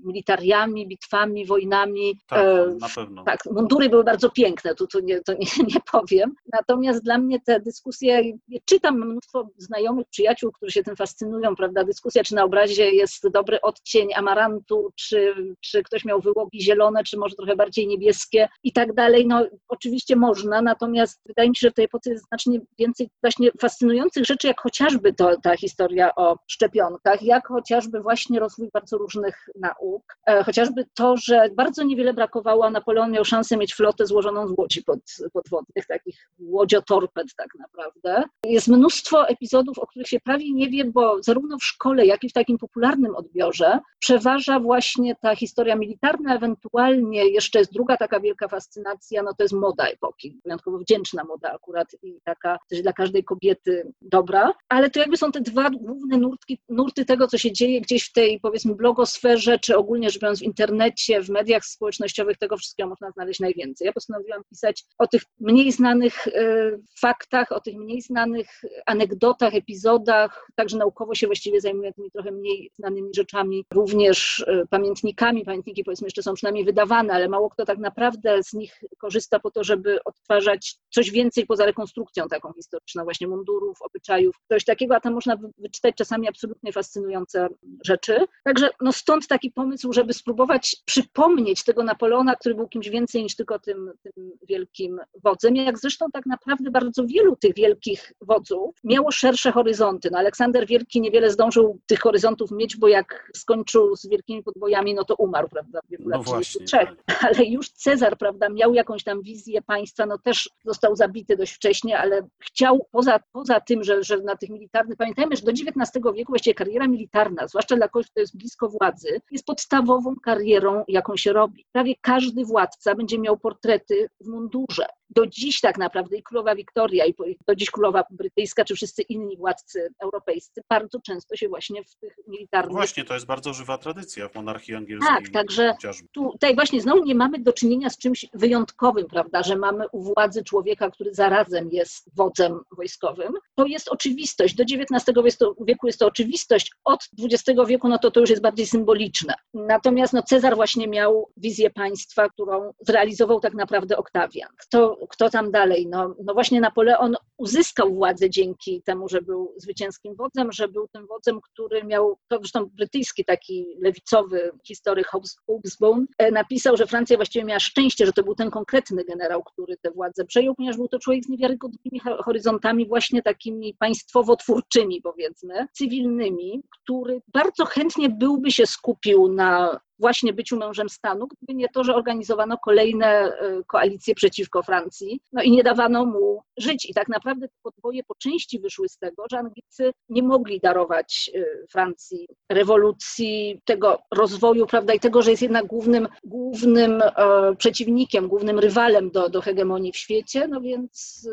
militariami, bitwami, wojnami. Tak, E, na pewno. Tak, mundury były bardzo piękne, tu, tu nie, to nie, nie powiem. Natomiast dla mnie te dyskusje, czytam mnóstwo znajomych, przyjaciół, którzy się tym fascynują, prawda? Dyskusja, czy na obrazie jest dobry odcień amarantu, czy, czy ktoś miał wyłogi zielone, czy może trochę bardziej niebieskie i tak dalej. No oczywiście można, natomiast wydaje mi się, że w tej epoce jest znacznie więcej właśnie fascynujących rzeczy, jak chociażby to, ta historia o szczepionkach, jak chociażby właśnie rozwój bardzo różnych nauk, e, chociażby to, że bardzo niewiele brakowało, a Napoleon miał szansę mieć flotę złożoną z łodzi pod, podwodnych, takich łodziotorped tak naprawdę. Jest mnóstwo epizodów, o których się prawie nie wie, bo zarówno w szkole, jak i w takim popularnym odbiorze przeważa właśnie ta historia militarna, ewentualnie jeszcze jest druga taka wielka fascynacja, no to jest moda epoki, wyjątkowo wdzięczna moda akurat i taka też dla każdej kobiety dobra, ale to jakby są te dwa główne nurtki, nurty tego, co się dzieje gdzieś w tej powiedzmy blogosferze, czy ogólnie rzecz biorąc w internecie, w mediach społecznościowych, tego wszystkiego można znaleźć najwięcej. Ja postanowiłam pisać o tych mniej znanych y, faktach, o tych mniej znanych anegdotach, epizodach, także naukowo się właściwie zajmuję tymi trochę mniej znanymi rzeczami, również y, pamiętnikami. Pamiętniki powiedzmy jeszcze są przynajmniej wydawane, ale mało kto tak naprawdę z nich korzysta po to, żeby odtwarzać coś więcej poza rekonstrukcją taką historyczną, właśnie mundurów, obyczajów, coś takiego, a tam można wyczytać czasami absolutnie fascynujące rzeczy. Także no stąd taki pomysł, żeby spróbować przypomnieć tego Napoleona, który był kimś więcej niż tylko tym, tym wielkim wodzem, jak zresztą tak naprawdę bardzo wielu tych wielkich wodzów miało szersze horyzonty. No Aleksander Wielki niewiele zdążył tych horyzontów mieć, bo jak skończył z wielkimi podbojami, no to umarł, prawda, w wieku No lat właśnie, 33. Ale już Cezar, prawda, miał jakąś tam wizję państwa, no też został zabity dość wcześnie, ale chciał poza, poza tym, że, że na tych militarnych, pamiętajmy, że do XIX wieku właściwie kariera militarna, zwłaszcza dla kogoś, kto jest blisko władzy, jest podstawową karierą, jaką się robi. Prawie każdy władca będzie miał portrety w mundurze. Do dziś tak naprawdę i królowa Wiktoria, i do dziś królowa brytyjska, czy wszyscy inni władcy europejscy bardzo często się właśnie w tych militarnych właśnie, to jest bardzo żywa tradycja w monarchii angielskiej. Tak, także chociażby. tutaj właśnie znowu nie mamy do czynienia z czymś wyjątkowym, prawda, że mamy u władzy człowieka, który zarazem jest wodzem wojskowym. To jest oczywistość. Do XIX wieku jest to oczywistość. Od XX wieku no to to już jest bardziej symboliczne. Natomiast no, Cezar właśnie miał wizję państwa, którą zrealizował tak naprawdę Oktawian. Kto, kto tam dalej? No, no właśnie Napoleon uzyskał władzę dzięki temu, że był zwycięskim wodzem, że był tym wodzem, który miał, to zresztą brytyjski taki lewicowy historyk Hobs- Hobsbawm e, napisał, że Francja właściwie miała szczęście, że to był ten konkretny generał, który tę władzę przejął, ponieważ był to człowiek z niewiarygodnymi ho- horyzontami, właśnie takimi państwowo-twórczymi, powiedzmy, cywilnymi, który bardzo chętnie byłby się skupił na właśnie byciu mężem stanu, gdyby nie to, że organizowano kolejne e, koalicje przeciwko Francji, no i nie dawano mu żyć. I tak naprawdę te podboje po części wyszły z tego, że Anglicy nie mogli darować e, Francji rewolucji, tego rozwoju, prawda, i tego, że jest jednak głównym, głównym e, przeciwnikiem, głównym rywalem do, do hegemonii w świecie, no więc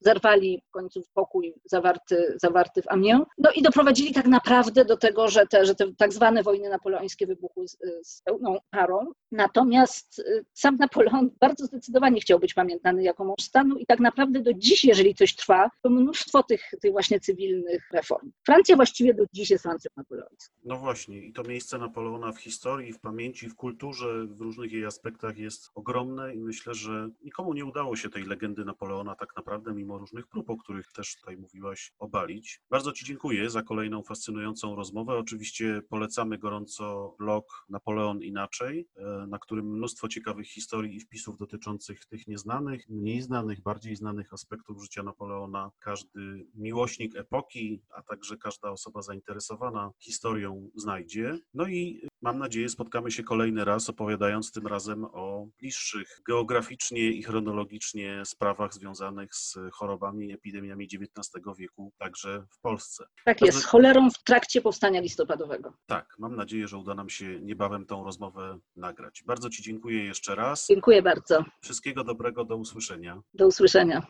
zerwali w końcu pokój zawarty, zawarty w Amiens. No i doprowadzili tak naprawdę do tego, że te, że te tak zwane wojny napoleońskie wybuchły z, z pełną parą. Natomiast y, sam Napoleon bardzo zdecydowanie chciał być pamiętany jako mąż stanu i tak naprawdę do dziś, jeżeli coś trwa, to mnóstwo tych, tych właśnie cywilnych reform. Francja właściwie do dziś jest Francją napoleońską. No właśnie, i to miejsce Napoleona w historii, w pamięci, w kulturze, w różnych jej aspektach jest ogromne i myślę, że nikomu nie udało się tej legendy Napoleona tak naprawdę, mimo różnych prób, o których też tutaj mówiłaś, obalić. Bardzo Ci dziękuję za kolejną fascynującą rozmowę. Oczywiście polecamy gorąco blog Napoleon Inaczej, e, na którym mnóstwo ciekawych historii i wpisów dotyczących tych nieznanych, mniej znanych, bardziej znanych aspektów życia Napoleona. Każdy miłośnik epoki, a także każda osoba zainteresowana historią znajdzie. No i mam nadzieję spotkamy się kolejny raz, opowiadając tym razem o bliższych geograficznie i chronologicznie sprawach związanych z chorobami i epidemiami XIX wieku, także w Polsce. Tak jest, z cholerą w trakcie powstania listopadowego. Tak, mam nadzieję, że uda nam się niebawem tą rozmowę nagrać. Bardzo Ci dziękuję jeszcze raz. Dziękuję bardzo. Wszystkiego dobrego, do usłyszenia. Do usłyszenia.